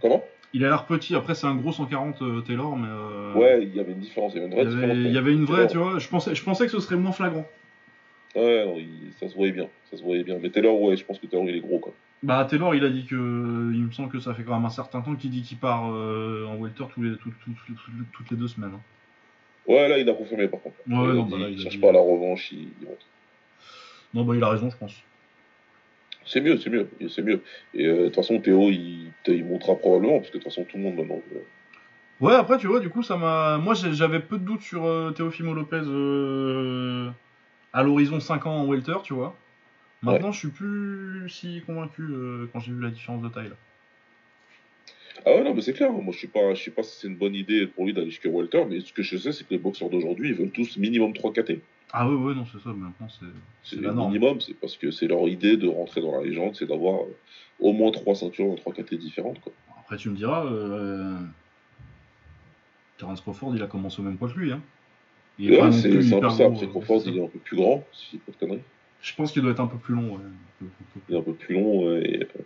Comment? Il a l'air petit, après c'est un gros 140 euh, Taylor, mais. euh, Ouais, il y avait une différence. Il y avait une Il vraie différence. il y avait une vraie, tu vois, je pensais, je pensais que ce serait moins flagrant. Ouais, non, il- ça se voyait bien. Ça se voyait bien. Mais Taylor, ouais, je pense que Taylor, il est gros, quoi. Bah Taylor il a dit que il me semble que ça fait quand même un certain temps qu'il dit qu'il part euh, en welter tous les, tout- tout- tout- tout- toutes les deux semaines. hein. Ouais, là, il a confirmé, par contre. Ouais, il non, bah là, il il a cherche dit- pas la revanche, il, monte. Non bah il a raison je pense. C'est mieux, c'est mieux, c'est mieux. Et euh, de toute façon, Théo, il, il montera probablement, parce que de toute façon, tout le monde maintenant. euh, Ouais après tu vois du coup ça m'a. Moi j'avais peu de doutes sur euh, Teofimo Lopez euh, à l'horizon 5 ans en welter tu vois. Maintenant je suis plus si convaincu euh, quand j'ai vu la différence de taille là. Ah ouais, non, mais c'est clair. Moi, je sais pas, je sais pas si c'est une bonne idée pour lui d'aller jusqu'à Walter, mais ce que je sais, c'est que les boxeurs d'aujourd'hui, ils veulent tous minimum 3 KT. Ah ouais ouais non c'est ça maintenant c'est C'est le minimum, c'est parce que c'est leur idée de rentrer dans la légende, c'est d'avoir euh, au moins 3 ceintures dans 3 KT différentes, quoi. Après, tu me diras, euh... Terence Crawford, il a commencé au même poids que lui. Hein. Non c'est plus c'est un peu hyper ça. gros, Après, Crawford, il est un peu plus grand, si pas de conneries. Je pense qu'il doit être un peu plus long. Ouais. Un peu- un peu- Il est un peu plus long, ouais, et, euh,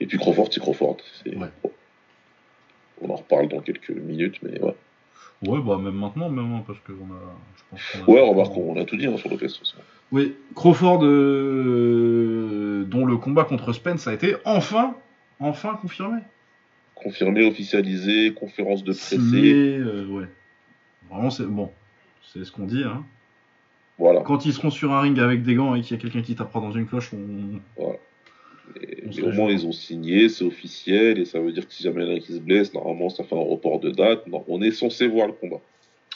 et puis Crawford, c'est Crawford. Ouais. On en reparle dans quelques minutes, mais ouais. Ouais, bah même maintenant, même hein, parce qu'on a. Je pense qu'on a- Ouais, remarque, on a tout dit hein, sur Lopez. Oui, Crawford, euh, dont le combat contre Spence a été enfin, enfin confirmé. Confirmé, officialisé, conférence de presse. Euh, ouais. Vraiment, c'est bon. C'est ce qu'on dit. Hein. Voilà. Quand ils seront sur un ring avec des gants et qu'il y a quelqu'un qui tapera dans une cloche, on. Et- On mais au moins, ils ont signé, c'est officiel, et ça veut dire que si jamais il y en a qui se blesse, normalement, ça fait un report de date. Non, on est censé voir le combat.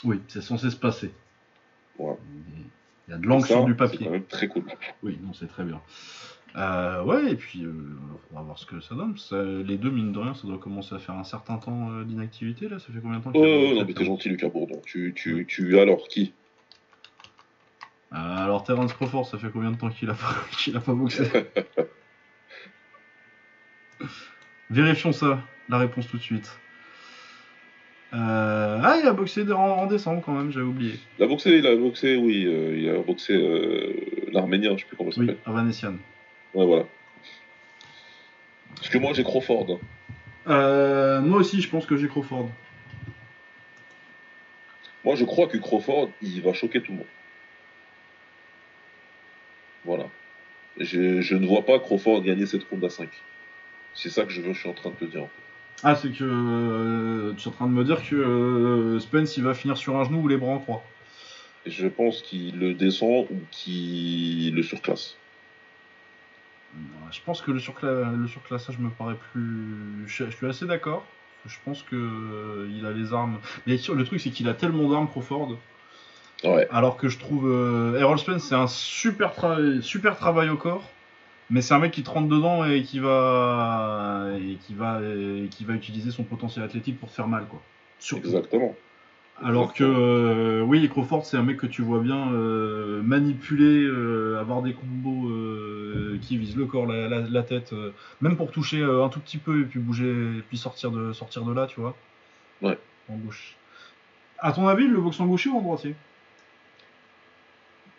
Oui, c'est censé se passer. Voilà. Il y a de Ça, sur du C'est papier. quand même très cool. Oui, non, c'est très bien. Euh, ouais, et puis euh, on va voir ce que ça donne. Ça- les deux, mine de rien, ça doit commencer à faire un certain temps euh, d'inactivité là. Ça fait combien de temps qu'il Oh, a oh, non, mais t'es gentil, Lucas Bourdon. Tu, tu, tu, alors, qui? Alors Terence Crawford, ça fait combien de temps qu'il a pas, qu'il a pas boxé? Vérifions ça, la réponse tout de suite. Euh, Ah, il a boxé en, en décembre quand même, j'avais oublié. Il a boxé, il a boxé, oui, euh, il a boxé euh, l'Arménien, je sais plus comment ça Oui, s'appelle. Ouais, voilà. Parce que moi j'ai Crawford. Euh, moi aussi, je pense que j'ai Crawford. Moi je crois que Crawford, il va choquer tout le monde. Voilà. Je, je ne vois pas Crawford gagner cette ronde à 5. C'est ça que je, veux, je suis en train de te dire. Ah, c'est que euh, tu es en train de me dire que euh, Spence il va finir sur un genou ou les bras en croix. Je pense qu'il le descend ou qu'il le surclasse. Je pense que le, surcla- le surclassage me paraît plus. Je, je suis assez d'accord. Je pense que euh, il a les armes. Mais le truc c'est qu'il a tellement d'armes Crawford. Ouais. Alors que je trouve euh, Errol Spence c'est un super travail, super travail au corps. Mais c'est un mec qui te rentre dedans et qui va et qui va et qui va utiliser son potentiel athlétique pour te faire mal quoi. Surtout. Exactement. Alors que euh, oui, Crawford, c'est un mec que tu vois bien euh, manipuler, euh, avoir des combos qui visent le corps, la, la- la tête, même pour toucher un tout petit peu et puis bouger, et puis sortir de sortir de là, tu vois. Ouais. En gauche. À ton avis, le boxe en gaucher ou en droitier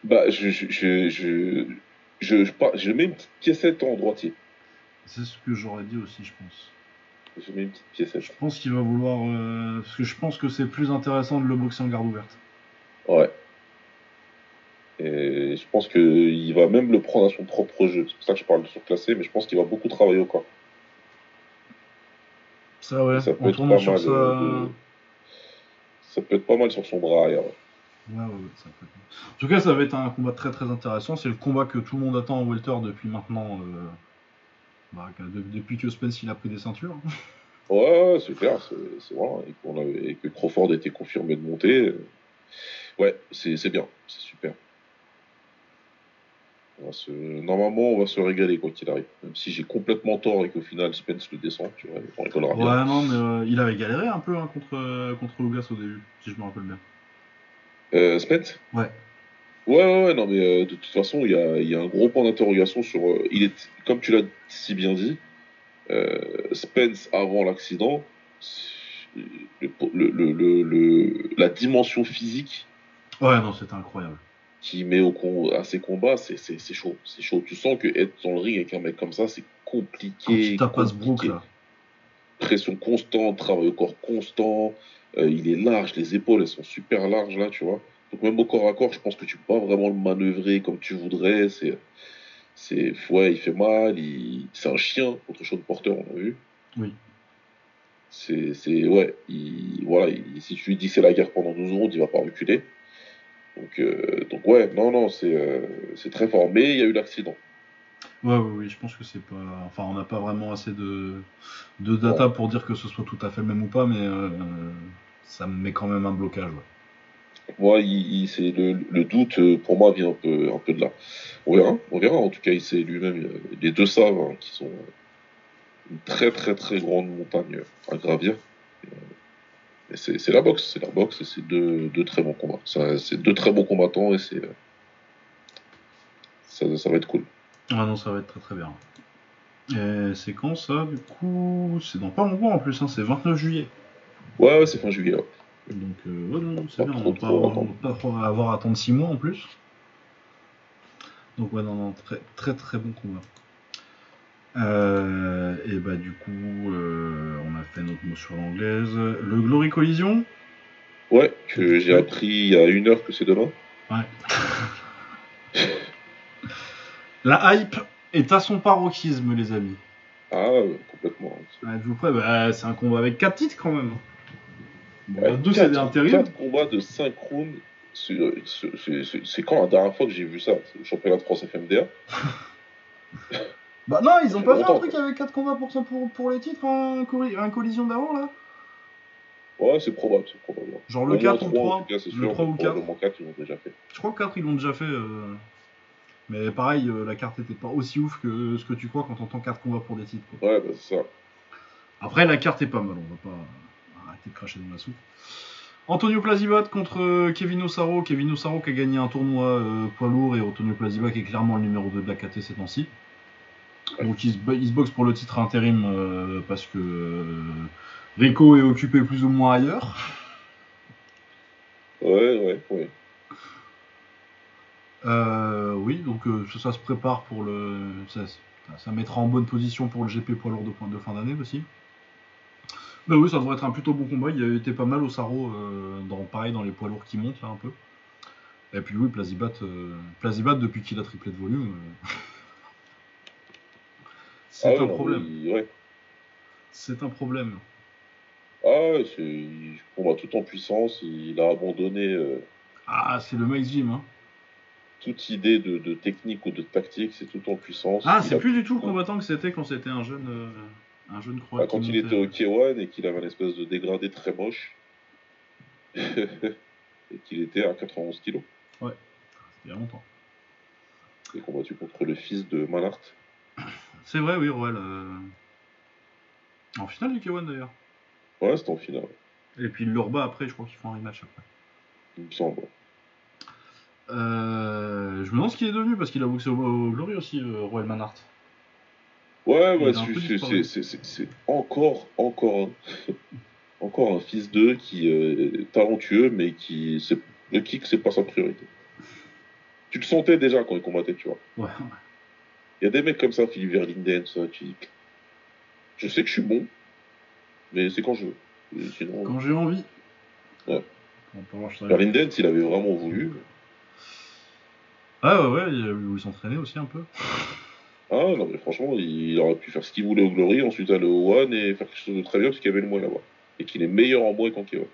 Bah, je, je, je, je, je, je, je mets une petite piécette en droitier. C'est ce que j'aurais dit aussi, je pense. Je mets une petite piécette. Je pense qu'il va vouloir, euh, parce que je pense que c'est plus intéressant de le boxer en garde ouverte. Ouais. Et je pense qu'il va même le prendre à son propre jeu. C'est pour ça que je parle de surclassé, mais je pense qu'il va beaucoup travailler au corps. Ça ouais. Ça peut en être pas sur mal. euh, de- Ça peut être pas mal sur son bras arrière. ouais. Ouais, ouais, ouais, ça peut être- En tout cas, ça va être un combat très très intéressant. C'est le combat que tout le monde attend en welter depuis maintenant. euh, bah, depuis que Spence il a pris des ceintures. Ouais, ouais, c'est clair, c'est voilà, et, qu'on avait- et que Crawford était confirmé de monter. euh, Ouais, c'est bien, c'est super. On va se... Normalement, on va se régaler quoi qu'il arrive. Même si j'ai complètement tort et qu'au final Spence le descend, tu vois, on rigolera bien. Ouais, non, mais euh, il avait galéré un peu hein, contre, contre Lugas au début, si je me rappelle bien. Euh, Spence? Ouais. Ouais, ouais, ouais, non, mais euh, de toute façon, il y a, il y a un gros point d'interrogation sur. euh, il est, comme tu l'as si bien dit, euh, Spence avant l'accident, c'est- le, le, le, le- le- la dimension physique Ouais, non, c'était incroyable. qu'il met au con, à ses combats, c'est c'est- c'est chaud. C'est chaud. Tu sens que être dans le ring avec un mec comme ça, c'est compliqué. Quand tu ce brook compliqué. là. Pression constante, travail au corps constant. il est large, les épaules elles sont super larges là, tu vois. Donc même au corps à corps, je pense que tu peux pas vraiment le manœuvrer comme tu voudrais. C'est, c'est, ouais, il fait mal. Il, c'est un chien contre Sean Porter, on a vu. Oui. C'est, c'est, ouais, il, voilà. il- si tu lui dis que c'est la guerre pendant 12 secondes, il va pas reculer. Donc, euh, donc ouais, non, non, c'est, euh, c'est très fort. Mais il y a eu l'accident. Ouais, ouais, oui, je pense que c'est pas. Enfin, on n'a pas vraiment assez de, de data pour dire que ce soit tout à fait le même ou pas, mais euh, ça me met quand même un blocage. Ouais. Moi, il, il- c'est le, le doute euh, pour moi vient un peu, un peu de là. On verra, on verra. En tout cas, il sait lui-même. euh, Les deux savent hein, qui sont une très très très grande montagne à gravir. Et, euh, c'est c'est la boxe, c'est la boxe et c'est deux, deux très bons combats. C'est deux très bons combattants et c'est euh, ça, ça va être cool. Ah non, ça va être très très bien. Et c'est quand ça Du coup, c'est dans pas longtemps en plus, hein, c'est 29 juillet. Ouais, ouais, c'est fin juillet. Donc, euh, ouais, non, c'est bien, on va pas, avoir à attendre 6 mois en plus. Donc, ouais, non, non, très très très bon combat. Euh, et bah, du coup, euh, on a fait notre mot sur l'anglaise. Le Glory Collision? Ouais, que j'ai appris il y a une heure que c'est demain. Ouais. La hype est à son paroxysme, les amis. Ah, ouais, complètement. Êtes-vous prêts Bah, C'est un combat avec 4 titres quand même. Bon, Ouais, deux, c'est quatre- des intérims. quatre combats de 5 rounds. C'est quand la dernière fois que j'ai vu ça C'est le championnat de France FMDA Bah non, ils ont pas fait un truc avec 4 combats pour, ça, pour, pour les titres, colli- un collision d'avant là? Ouais, c'est probable, c'est probable. Genre Au le moins 4 ou le trois, en 3 tout cas, Le sûr. 3 ou le 4 Probablement 4, ils l'ont déjà fait. Je crois que 4 ils l'ont déjà fait. euh, Mais pareil, euh, la carte était pas aussi ouf que ce que tu crois quand t'entends 4 combats pour des titres. quoi. Ouais, bah c'est ça. Après, la carte est pas mal, on va pas arrêter de cracher dans la soupe. Antonio Plazibat contre euh, Kevin Osaro. Kevin Osaro qui a gagné un tournoi euh, poids lourd et Antonio Plazibat qui est clairement le numéro 2 de la KT ces temps-ci. Donc il se, il se boxe pour le titre intérim euh, parce que euh, Rico est occupé plus ou moins ailleurs. Ouais, ouais, ouais. Euh, oui, donc euh, ça, ça se prépare pour le. Ça, ça mettra en bonne position pour le GP poids lourd de fin d'année aussi. Mais oui, ça devrait être un plutôt bon combat. Il a été pas mal au Saro, euh, dans, pareil dans les poids lourds qui montent là un peu. Et puis oui, Plazibat, euh, Plazibat depuis qu'il a triplé de volume, euh, c'est Ah un non, problème. ouais. C'est un problème. Ah il combat tout en puissance. Il a abandonné euh, Ah, c'est le Max Gym. Hein. toute idée de, de technique ou de tactique. C'est tout en puissance. Ah, c'est plus du tout le combattant que c'était quand c'était un jeune, euh, un jeune croate. Ah, quand il était au K1 et qu'il avait un espèce de dégradé très moche. et qu'il était à 91 kilos. C'était il y a longtemps. Il a combattu contre le fils de Manhart. C'est vrai, oui, Roel. euh, En finale du K1 d'ailleurs. Ouais, c'était en finale, Et puis le rebat après, je crois qu'ils font un rematch après. il me semble. Euh, je me demande ce qu'il est devenu parce qu'il a boxé au, au Glory aussi, euh, Roel Manhart. Ouais, Il un c'est- encore, encore, un, encore un fils d'eux qui euh, est talentueux, mais qui le kick, c'est pas sa priorité. Tu le sentais déjà quand il combattait, tu vois. Ouais, Il y a des mecs comme ça, Philippe Verlinden, ça, tu dis, je sais que je suis bon, mais c'est quand je veux. Sinon, quand j'ai envie. Ouais. Verlinden, s'il avait vraiment voulu, Ah ouais, ouais, il s'entraîner aussi un peu. Ah non, mais franchement, il aurait pu faire ce qu'il voulait au Glory, ensuite aller au One et faire quelque chose de très bien parce qu'il y avait le moins là-bas. Et qu'il est meilleur en moins qu'en K1.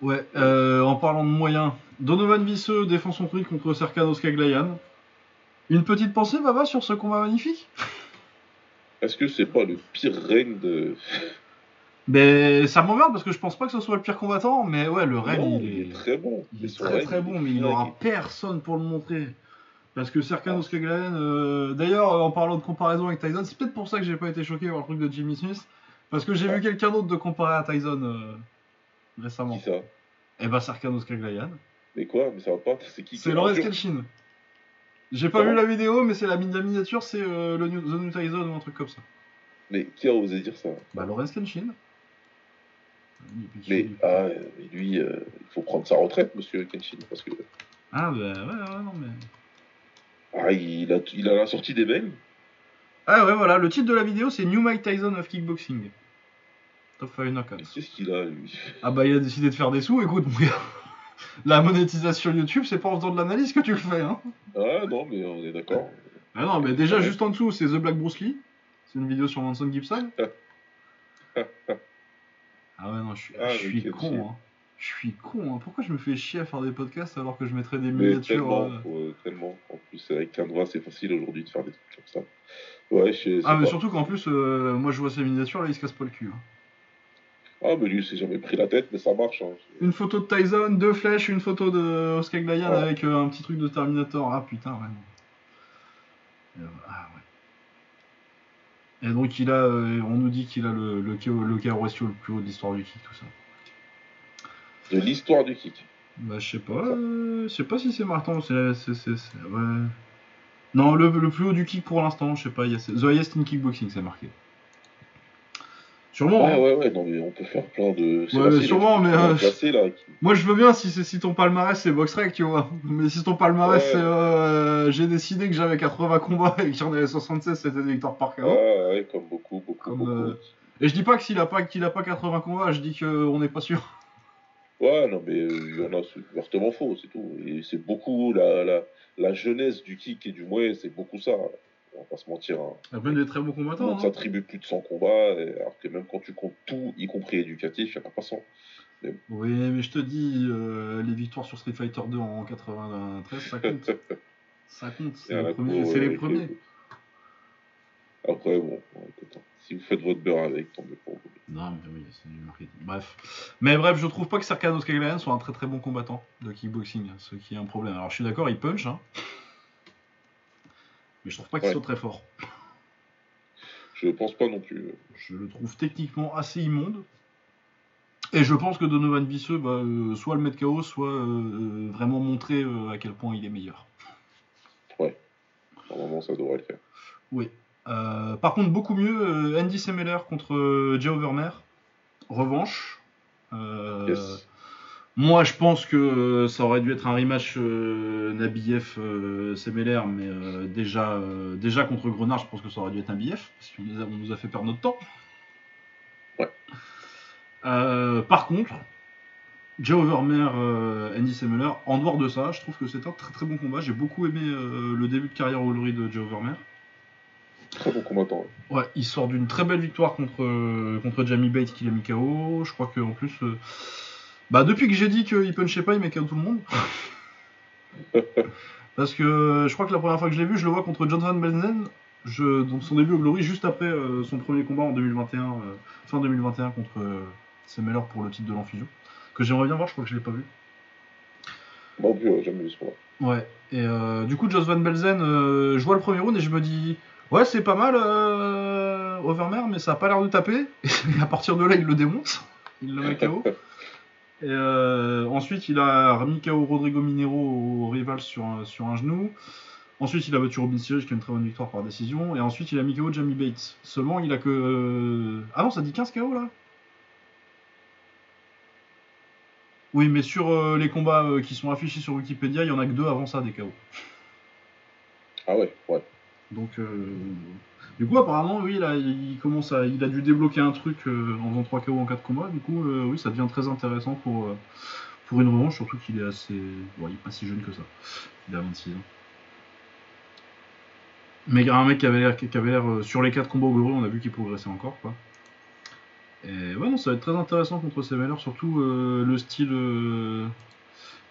Ouais, euh, en parlant de moyens, Donovan Visseux défend son prix contre Serkan Skaglayan. Une petite pensée, Baba, sur ce combat magnifique? Est-ce que c'est pas le pire règne de. Mais ça m'emmerde parce que je pense pas que ce soit le pire combattant, mais ouais, le Non, il est, très bon. il Mais est très très bon, mais il n'aura personne pour le montrer. Parce que Serkan Oskaglayan, euh, d'ailleurs, en parlant de comparaison avec Tyson, c'est peut-être pour ça que j'ai pas été choqué par le truc de Jimmy Smith, parce que j'ai vu quelqu'un d'autre de comparer à Tyson euh, récemment. Qui ça? Et bah Serkan Oskaglayan. Mais quoi? Mais ça va pas? C'est qui C'est est Lawrence dur Kelshin. J'ai pas Comment vu la vidéo, mais c'est la, la miniature, c'est euh, le New- The New Tyson ou un truc comme ça. Mais qui a osé dire ça? Bah Lawrence Kenshin. Mais, ah, lui, euh, il faut prendre sa retraite, monsieur Kenshin, parce que Ah bah ouais, ouais, non mais... ah, il, a, il a la sortie des mails. Ah ouais, voilà, le titre de la vidéo c'est New Mike Tyson of Kickboxing. Top 5 knockouts. Qu'est-ce qu'il a, lui? Ah bah il a décidé de faire des sous, écoute, mon gars. La monétisation YouTube, c'est pas en faisant de l'analyse que tu le fais, hein. Ah non, mais on est d'accord. Ah non, mais déjà juste en dessous, c'est The Black Bruce Lee. C'est une vidéo sur Manson Gibson. Ah ouais, non, je suis, Ah, je suis ok, con, hein. Je suis con, hein. Pourquoi je me fais chier à faire des podcasts alors que je mettrais des Mais miniatures tellement, euh, euh, tellement. En plus, avec Canva, c'est facile aujourd'hui de faire des trucs comme ça. Ouais, je sais Ah, mais pas. surtout qu'en plus, euh, moi je vois ces miniatures là, il se casse pas le cul. hein. Ah, mais lui, il s'est jamais pris la tête, mais ça marche. Hein. Une photo de Tyson, deux flèches, une photo de Oscar Glayan Ouais. avec euh, un petit truc de Terminator. Ah putain, ouais. non. Ah ouais. Et donc il a, euh, on nous dit qu'il a le, le, le KO ratio le plus haut de l'histoire du kick, tout ça. De l'histoire du kick. Bah je sais pas, euh, je sais pas si c'est Martin, c'est, ouais. Non, le, le plus haut du kick pour l'instant, je sais pas, il y a, The Highest in Kickboxing, c'est marqué. Sûrement. Ouais, hein. ouais, ouais, non, mais on peut faire plein de. Ouais, mais sûrement, mais, euh, placés, là, qui- Moi je veux bien si, si ton palmarès c'est Boxrec, tu vois. Mais si ton palmarès Ouais. c'est euh, j'ai décidé que j'avais 80 combats et que j'en avais 76, c'était des victoires par KO. Ah, ouais, comme beaucoup, beaucoup, Comme, beaucoup. euh, Et je dis pas que s'il a pas qu'il a pas 80 combats, je dis qu'on n'est pas sûr. Ouais, non, mais euh, il y en a, c'est ouvertement faux, c'est tout. Et c'est beaucoup la, la, la jeunesse du kick et du mouet, c'est beaucoup ça. On va pas se mentir. Hein. Il y a plein de très bons combattants. monde hein. s'attribue plus de 100 combats, et- alors que même quand tu comptes tout, y compris éducatif, il n'y a pas 100. Oui, mais je te dis, euh, les victoires sur Street Fighter 2 en 93, ça compte. ça compte, c'est les premiers. cour, c'est les avec premiers. Après, bon, écoute, hein, si vous faites votre beurre avec, tant mieux pour vous. Non, mais oui, c'est du marketing. Bref. Mais bref, je trouve pas que Serkan Oskaglayan soit un très très bon combattant de kickboxing, ce qui est un problème. Alors je suis d'accord, il punch, hein. Mais je trouve pas qu'il Ouais. soit très fort. Je pense pas non plus. Je le trouve techniquement assez immonde. Et je pense que Donovan Visseux va euh, soit le mettre KO, soit euh, vraiment montrer à quel point il est meilleur. Ouais. Normalement, ça devrait le faire. Oui. par contre, beaucoup mieux, Andy Semeler contre Jay Overmer. Revanche. Yes. Moi, je pense que euh, ça aurait dû être un rematch euh, Nabiev euh, Semeler, mais euh, déjà, déjà contre Grenard, je pense que ça aurait dû être un BF, parce qu'on nous, nous, a fait perdre notre temps. Ouais. par contre, Joe Overmer, Andy Semeler, en dehors de ça, je trouve que c'est un très très bon combat. J'ai beaucoup aimé le début de carrière au de Joe Overmer. Très bon combattant. Ouais, il sort d'une très belle victoire contre, contre Jamie Bates qui l'a mis KO. Je crois qu'en plus bah, depuis que j'ai dit qu'il punchait pas, il met KO tout le monde. Parce que je crois que la première fois que je l'ai vu, je le vois contre Jonathan Benzen. Je, donc son début au Glory, juste après euh, son premier combat en 2021, euh, fin 2021 contre euh, pour le titre de l'Enfusion. Que j'aimerais bien voir, je crois que je l'ai pas vu. Bon, plus, jamais vu ce combat. Ouais, et euh, du coup, Joss Van Belzen, je vois le premier round et je me dis, ouais, c'est pas mal, Overmer, mais ça a pas l'air de taper. Et à partir de là, il le démonte. Il le met KO. Euh, ensuite, il a remis KO Rodrigo Minero au rival sur un, sur un genou. Ensuite, il a battu Robin Sirius, qui a une très bonne victoire par décision. Et ensuite, il a mis KO Jamie Bates. Seulement, il a que. Euh, ah non, ça dit 15 KO là? Oui, mais sur euh, les combats qui sont affichés sur Wikipédia, il y en a que deux avant ça des KO. Ah ouais, ouais. Donc, du coup, apparemment, oui, là, il commence à, il a dû débloquer un truc euh, en faisant 3 KO en 4 combats. Du coup, euh, oui, ça devient très intéressant pour, euh, pour une revanche, surtout qu'il est assez, il est pas si jeune que ça. Il a 26 ans. Mais un mec qui avait l'air, qui avait l'air sur les 4 combats au on a vu qu'il progressait encore, quoi. Et ouais, non, ça va être très intéressant contre ces valeurs, surtout le style.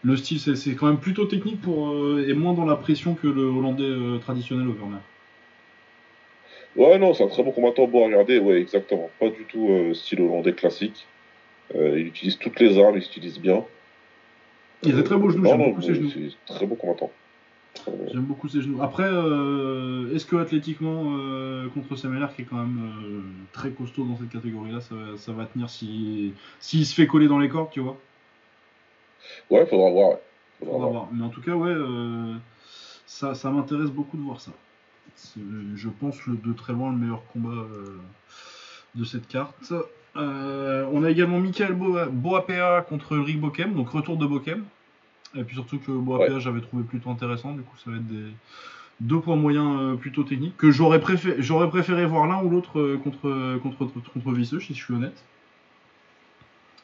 le style, c'est, quand même plutôt technique et moins dans la pression que le hollandais traditionnel au Werner. Ouais, non, c'est un très bon combattant beau à regarder, ouais, exactement. Pas du tout euh, style hollandais classique. Euh, il utilise toutes les armes, il utilise bien. Il a des très beaux genoux, j'aime beaucoup ses genoux. C'est très bon combattant. J'aime beaucoup ses genoux. Après, euh, est-ce que athlétiquement, contre Semeler, qui est quand même très costaud dans cette catégorie-là, ça, va tenir s'il si, se fait coller dans les cordes, tu vois? Ouais, faudra voir. Faudra, voir. Mais en tout cas, ouais, ça, ça m'intéresse beaucoup de voir ça. C'est, je pense, de très loin le meilleur combat euh, de cette carte. Euh, on a également Michael Boapea contre Rick Bokem, donc retour de Bokem. Et puis surtout que Boapea, j'avais trouvé plutôt intéressant, du coup, ça va être des deux points moyens euh, plutôt techniques que j'aurais préféré, j'aurais préféré voir l'un ou l'autre contre, contre, contre Visseux, si je suis honnête.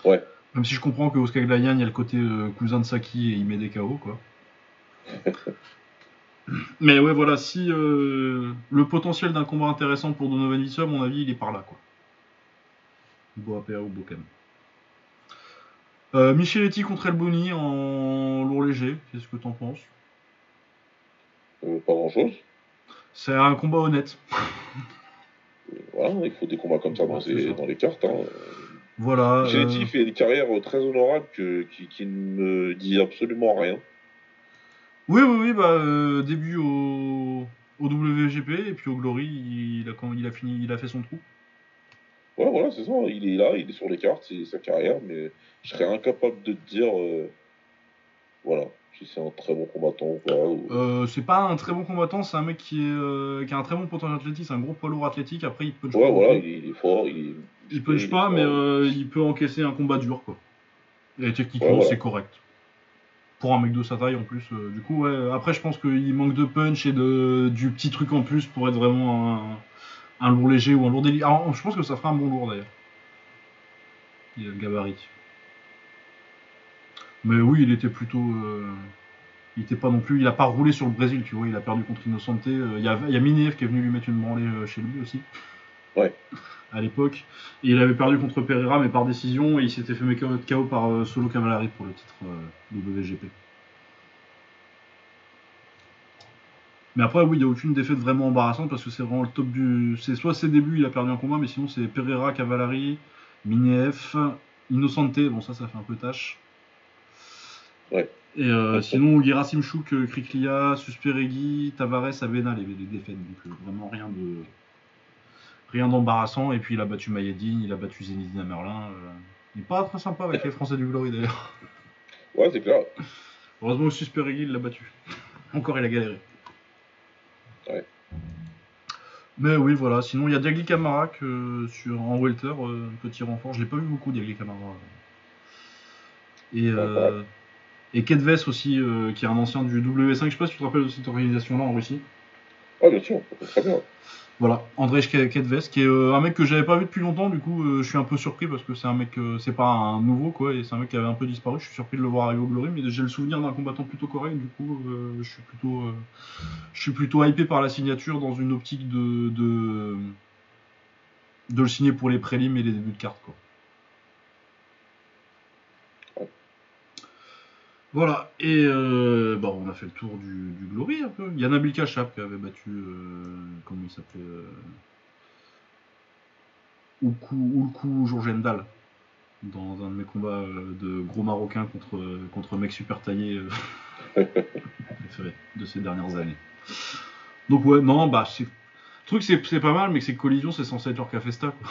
Ouais. Même si je comprends que Oscar Glayan, il y a le côté cousin de Saki et il met des KO, quoi. Mais ouais, voilà, si euh, le potentiel d'un combat intéressant pour Donovan Visseux, à mon avis, il est par là, quoi. Boapea ou Bokem. Euh, Micheletti contre Elboni en lourd léger, qu'est-ce que t'en penses? Euh, Pas grand-chose. C'est un combat honnête. voilà, il faut des combats comme ça dans, les, cartes. Hein. Voilà. Micheletti fait une carrière très honorable qui, qui ne me dit absolument rien. Oui, oui, oui, bah, euh, début au, au WGP et puis au Glory, il a, quand il a fini, il a fait son trou. Ouais, voilà, c'est ça. Il est là, il est sur les cartes, c'est sa carrière, mais je serais incapable de te dire, euh, voilà, si c'est un très bon combattant ou pas. Euh, c'est pas un très bon combattant, c'est un mec qui, est, qui a un très bon potentiel athlétique, c'est un gros poids lourd athlétique. Après, il punch ouais, voilà, il, est fort, il, il punch pas, mais il peut encaisser un combat dur, quoi. Et techniquement, c'est correct pour un mec de sa taille en plus. Euh, du coup, ouais, après, je pense qu'il manque de punch et de, du petit truc en plus pour être vraiment un, lourd léger ou un lourd délit. je pense que ça fera un bon lourd d'ailleurs. Il a le gabarit. Mais oui, il était plutôt. Euh, il était pas non plus. Il a pas roulé sur le Brésil, tu vois. Il a perdu contre Innocente. Euh, il y a, y qui est venu lui mettre une branlée chez lui aussi. Ouais. À l'époque. Et il avait perdu contre Pereira, mais par décision. Et il s'était fait mettre KO par Solo Cavallari pour le titre WGP. Mais après, oui, il n'y a aucune défaite vraiment embarrassante parce que c'est vraiment le top du. C'est soit ses débuts, il a perdu un combat, mais sinon c'est Pereira, Cavallari, Miniev, Innocente. Bon, ça, ça fait un peu tâche. Ouais. Et euh, sinon, Gerasim Chouk, Kriklia, Susperegui, Tavares, Avena, les, les défaites. Donc euh, vraiment rien de rien d'embarrassant. Et puis il a battu Mayedine, il a battu Zenedine Merlin. Euh, il n'est pas très sympa avec les Français du Glory d'ailleurs. Ouais, c'est clair. Heureusement aussi Sperighi il l'a battu. Encore il a galéré. Ouais. Mais oui, voilà. Sinon, il y a Diagli Camara que, sur, en welter, euh, petit renfort. Je l'ai pas vu beaucoup, Diagli Camara. Et, euh, et Kedves aussi, euh, qui est un ancien du W5. Je sais pas si tu te rappelles de cette organisation-là en Russie. Ah, bien sûr, très bien. Voilà, André Kedves, qui est euh, un mec que j'avais pas vu depuis longtemps, du coup euh, je suis un peu surpris parce que c'est un mec, euh, c'est pas un nouveau quoi, et c'est un mec qui avait un peu disparu. Je suis surpris de le voir arriver au Glory, mais j'ai le souvenir d'un combattant plutôt correct, du coup je suis plutôt, je suis plutôt hypé par la signature dans une optique de, de, de le signer pour les prélims et les débuts de carte quoi. Voilà, et euh, bon, on a fait le tour du, du Glory un peu. Il y a Nabil Kachap qui avait battu, euh, comment il s'appelait euh, Oukou, dans un de mes combats euh, de gros marocain contre, contre mec super taillé préféré de ces dernières années. Donc ouais, non, bah c'est... Le truc c'est, c'est pas mal, mais que c'est collision, c'est censé être leur Cafesta quoi.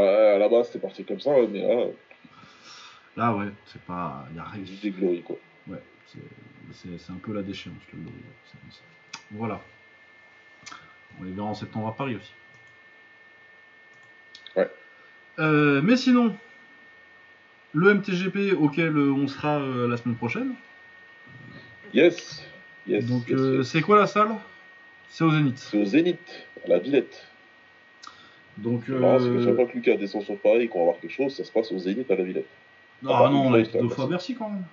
Ouais, à la base, c'était parti comme ça, mais là, Là ouais, c'est pas... Il y a rien. juste des glories, quoi. Ouais, c'est- un peu la déchéance. le Glory. Voilà. On les verra en septembre à Paris aussi. Ouais. Euh, mais sinon, le MTGP auquel on sera euh, la semaine prochaine. Yes, yes. Donc yes, euh, yes. c'est quoi la salle? C'est au Zénith. C'est au Zénith, à la Villette. Donc C'est marrant, c'est que chaque fois que Lucas descend sur Paris et qu'on va voir quelque chose, ça se passe au Zénith à la Villette. Ah Ah, non, on a été deux fois à à Bercy quand même.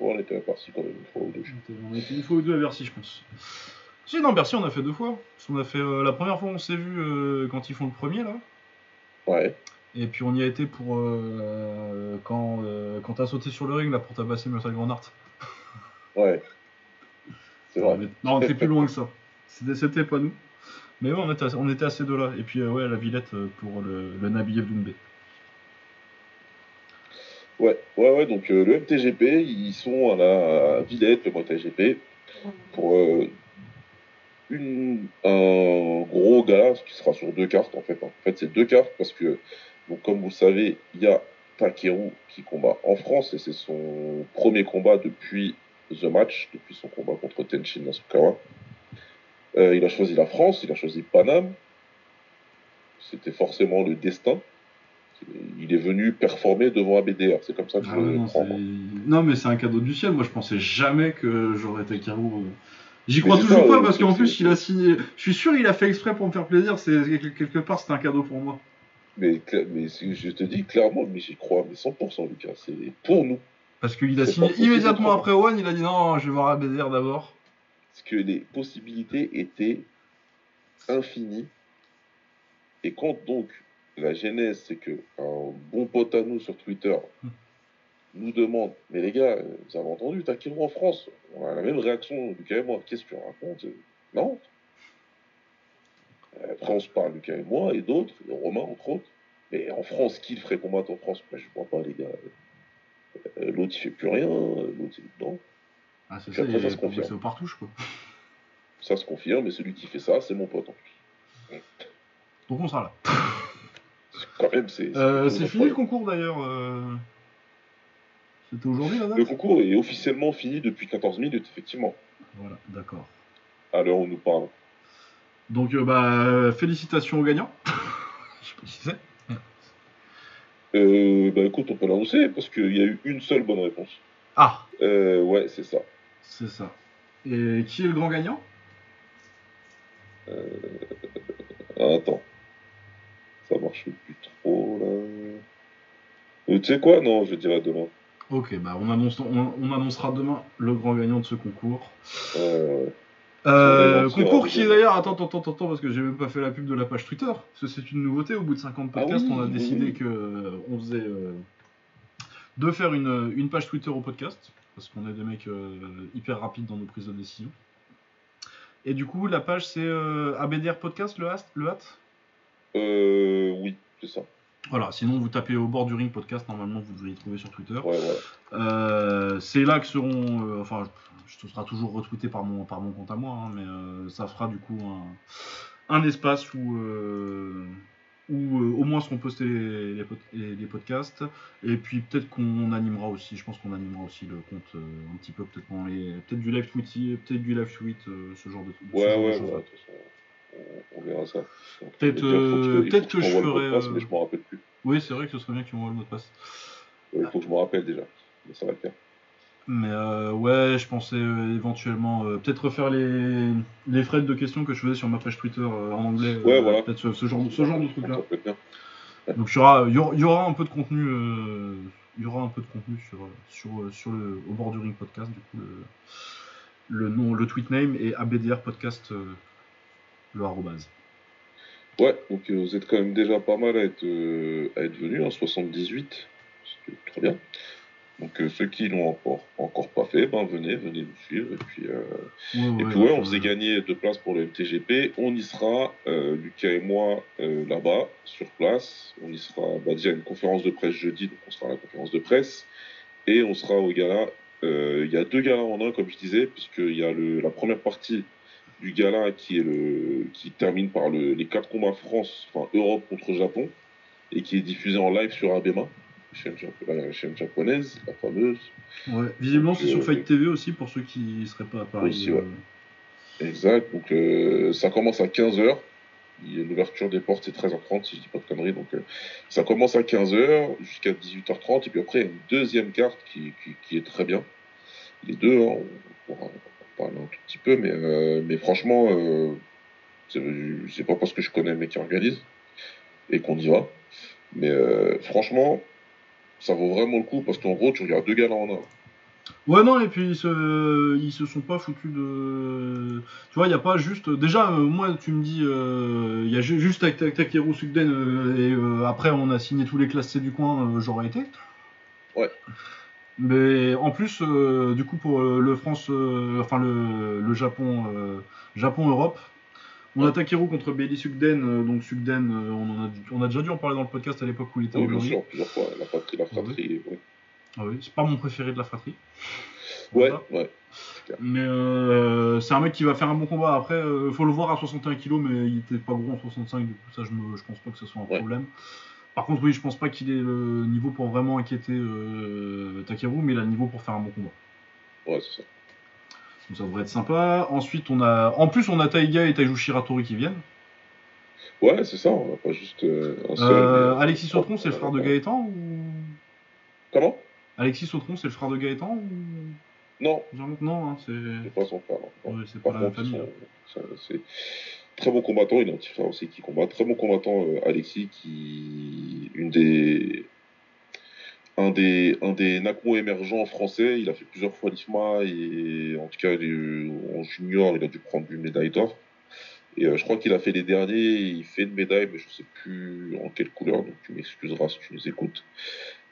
Ouais, on était parti quand même une fois ou deux. On a été une fois ou deux à Bercy, je pense. Si, non, Bercy, on a fait deux fois. Parce qu'on a fait euh, la première fois, on s'est vu euh, quand ils font le premier là. Ouais, Et puis on y a été pour euh, quand, quand t'as sauté sur le ring là pour tabasser Metal Grenard. ouais. C'est vrai. Non, on était plus loin que ça. C'était, pas nous. Mais ouais, on était, on était à ces deux-là. Et puis ouais, la Villette pour le, le Nabiyev Doumbé. Ouais, ouais, ouais, donc euh, le MTGP, ils sont à la Villette, le MotoGP, pour euh, un gros gala qui sera sur deux cartes en fait. En fait, c'est deux cartes parce que, donc, comme vous savez, il y a Takeru qui combat en France et c'est son premier combat depuis The Match, depuis son combat contre Tenshin Nasukawa. Euh, il a choisi la France, il a choisi Paname. C'était forcément le destin. Il est venu performer devant ABDR. C'est comme ça que je Ah non, prends. c'est- non, mais c'est un cadeau du ciel. Moi, je pensais jamais que j'aurais été Carou. J'y crois c'est toujours ça, pas ouais, parce qu'en c'est- plus, il a signé. Je suis sûr, il a fait exprès pour me faire plaisir. C'est quelque part, c'était un cadeau pour moi. Mais, c'est- je te dis clairement, mais j'y crois, mais 100% Lucas, c'est pour nous. Parce qu'il a C'est signé immédiatement après One. Il a dit non, je vais voir ABDR d'abord. Parce que les possibilités étaient infinies. Et quand donc la genèse, c'est que un bon pote à nous sur Twitter Hmm. nous demande Mais les gars, vous avez entendu Takeru en France? On a la même réaction, Lucas et moi. Qu'est-ce que tu racontes? Non Euh, Après, on se parle, Lucas et moi, et d'autres, et Romain entre autres. Mais en France, qui le ferait combattre en France? Ben, Je vois pas, les gars. Euh, L'autre, il fait plus rien. L'autre, il est dedans. Ah, c'est ça, après, ça se confirme. au partouche quoi. Ça se confirme, et celui qui fait ça, c'est mon pote en plus. Donc on sera là. Quand même, c'est. Euh, c'est fini le concours d'ailleurs. euh, C'était aujourd'hui Le concours est officiellement fini depuis 14 minutes, effectivement, Voilà, d'accord. à l'heure où nous parlons. Donc euh, bah félicitations aux gagnants. Je sais pas qui c'est. Euh, bah écoute, on peut l'annoncer, parce qu'il y a eu une seule bonne réponse. Ah, Euh, ouais, c'est ça. c'est ça. Et qui est le grand gagnant? Ah, attends. Ça marche plus trop, là. Euh, tu sais quoi? Non, je dirais demain. Ok, bah on, annonce, on, on annoncera demain le grand gagnant de ce concours. Euh, Euh, concours qui est d'ailleurs, attends, attends, attends, attends, parce que j'ai même pas fait la pub de la page Twitter. Parce que c'est une nouveauté, au bout de 50 Ah podcasts, oui, on a décidé oui. que euh, on faisait de faire une, une page Twitter au podcast, parce qu'on est des mecs hyper rapides dans nos prises de décision. Et du coup, la page c'est ABDR Podcast, le le hat? Euh, oui, c'est ça. Voilà, sinon vous tapez au bord du ring podcast, normalement vous devriez trouver sur Twitter. Ouais. Euh, c'est là que seront, euh, enfin, je, ce sera toujours retweeté par mon, par mon compte à moi, hein, mais euh, ça fera du coup un espace où, où au moins seront postés les, les, podcasts. Et puis peut-être qu'on animera aussi, je pense qu'on animera aussi le compte un petit peu, peut-être peut du live tweet, peut-être du live tweet, ce genre de. Ouais, ouais, ouais, on, verra ça. Peut-être peut que je ferai. mais je m'en rappelle plus. Oui, c'est vrai que ce serait bien que tu m'envoies le mot de passe. Il faut que je me rappelle déjà, mais ça va le faire. Mais euh, ouais, je pensais euh, éventuellement euh, peut-être refaire les, les threads de questions que je faisais sur ma page Twitter en anglais. Ouais, voilà. Peut-être ce, genre, ce genre de truc là. Donc il y aura, y aura un peu de contenu, il y aura un peu de contenu sur, sur, sur le au bord du ring podcast du coup le, le nom, le tweet name et ABDR podcast le arrobase. Ouais, donc vous êtes quand même déjà pas mal à être, à être venu, en 78, c'est très bien. Donc euh, ceux qui l'ont encore, encore pas fait, ben venez, venez nous suivre. Et puis, euh, et puis ouais, on faisait gagner deux places pour le MTGP. On y sera, euh, Lucas et moi, là-bas, sur place. On y sera, bah, déjà une conférence de presse jeudi, donc on sera à la conférence de presse. Et on sera au gala. Il y a deux galas en un, comme je disais, puisqu'il y a le, la première partie du gala qui, est le, qui termine par le, les quatre combats France, enfin Europe contre Japon, et qui est diffusé en live sur Abema la chaîne japonaise, la fameuse. Ouais, visiblement c'est sur euh, Fight TV aussi pour ceux qui ne seraient pas à Paris. Aussi, ouais. Euh. Exact, donc euh, ça commence à 15h. L'ouverture des portes c'est 13h30 si je dis pas de conneries. Donc ça commence à 15h jusqu'à 18h30 et puis après une deuxième carte qui, qui, est très bien. Les deux, hein, on pourra parler un tout petit peu, mais, mais franchement, c'est pas parce que je connais le mec qui organise et qu'on y va. Mais franchement, ça vaut vraiment le coup parce qu'en gros, tu regardes deux gars en un. Ouais, non, et puis ils se, ils se sont pas foutus de. Tu vois, il n'y a pas juste. Déjà, euh, moi, tu me dis, euh, il y a juste Takeru Sugden euh, et après, on a signé tous les classés du coin, j'aurais été. Ouais. Mais en plus, du coup, pour le France. enfin, le, le Japon. Japon-Europe, on a Takeru contre Bailey Sugden, euh, donc Sugden, euh, on, a, on, a, déjà dû en parler dans le podcast à l'époque où il était oui, bien sûr, plusieurs fois, la fratrie, la fratrie, oui. Ah oui. c'est pas mon préféré de la fratrie. Ouais, ouais. Mais euh, c'est un mec qui va faire un bon combat. Après, il faut le voir à 61 kg, mais il était pas gros en 65, du coup, ça, je, me, je pense pas que ce soit un problème. Par contre, oui, je pense pas qu'il ait le niveau pour vraiment inquiéter Takeru, mais il a le niveau pour faire un bon combat. Ouais, c'est ça. Donc ça devrait être sympa. Ensuite, on a, en plus, on a Taiga et Taiju Shiratori qui viennent. Ouais, c'est ça, on n'a pas juste euh, un seul. Euh, Alexis Sautron, c'est le frère de Gaëtan ou? Comment? Alexis Sautron, c'est le frère de Gaëtan ou? Non. Non, hein, c'est. C'est pas son frère. c'est pas la famille. C'est très bon combattant, il a un petit frère aussi qui combat. Très bon combattant, euh, Alexis, qui. Des un des, Nakmo émergents français. Il a fait plusieurs fois l'IFMA et en tout cas en junior, il a dû prendre une médaille d'or. Et euh, je crois qu'il a fait les derniers, il fait une médaille, mais je ne sais plus en quelle couleur, donc tu m'excuseras si tu nous écoutes.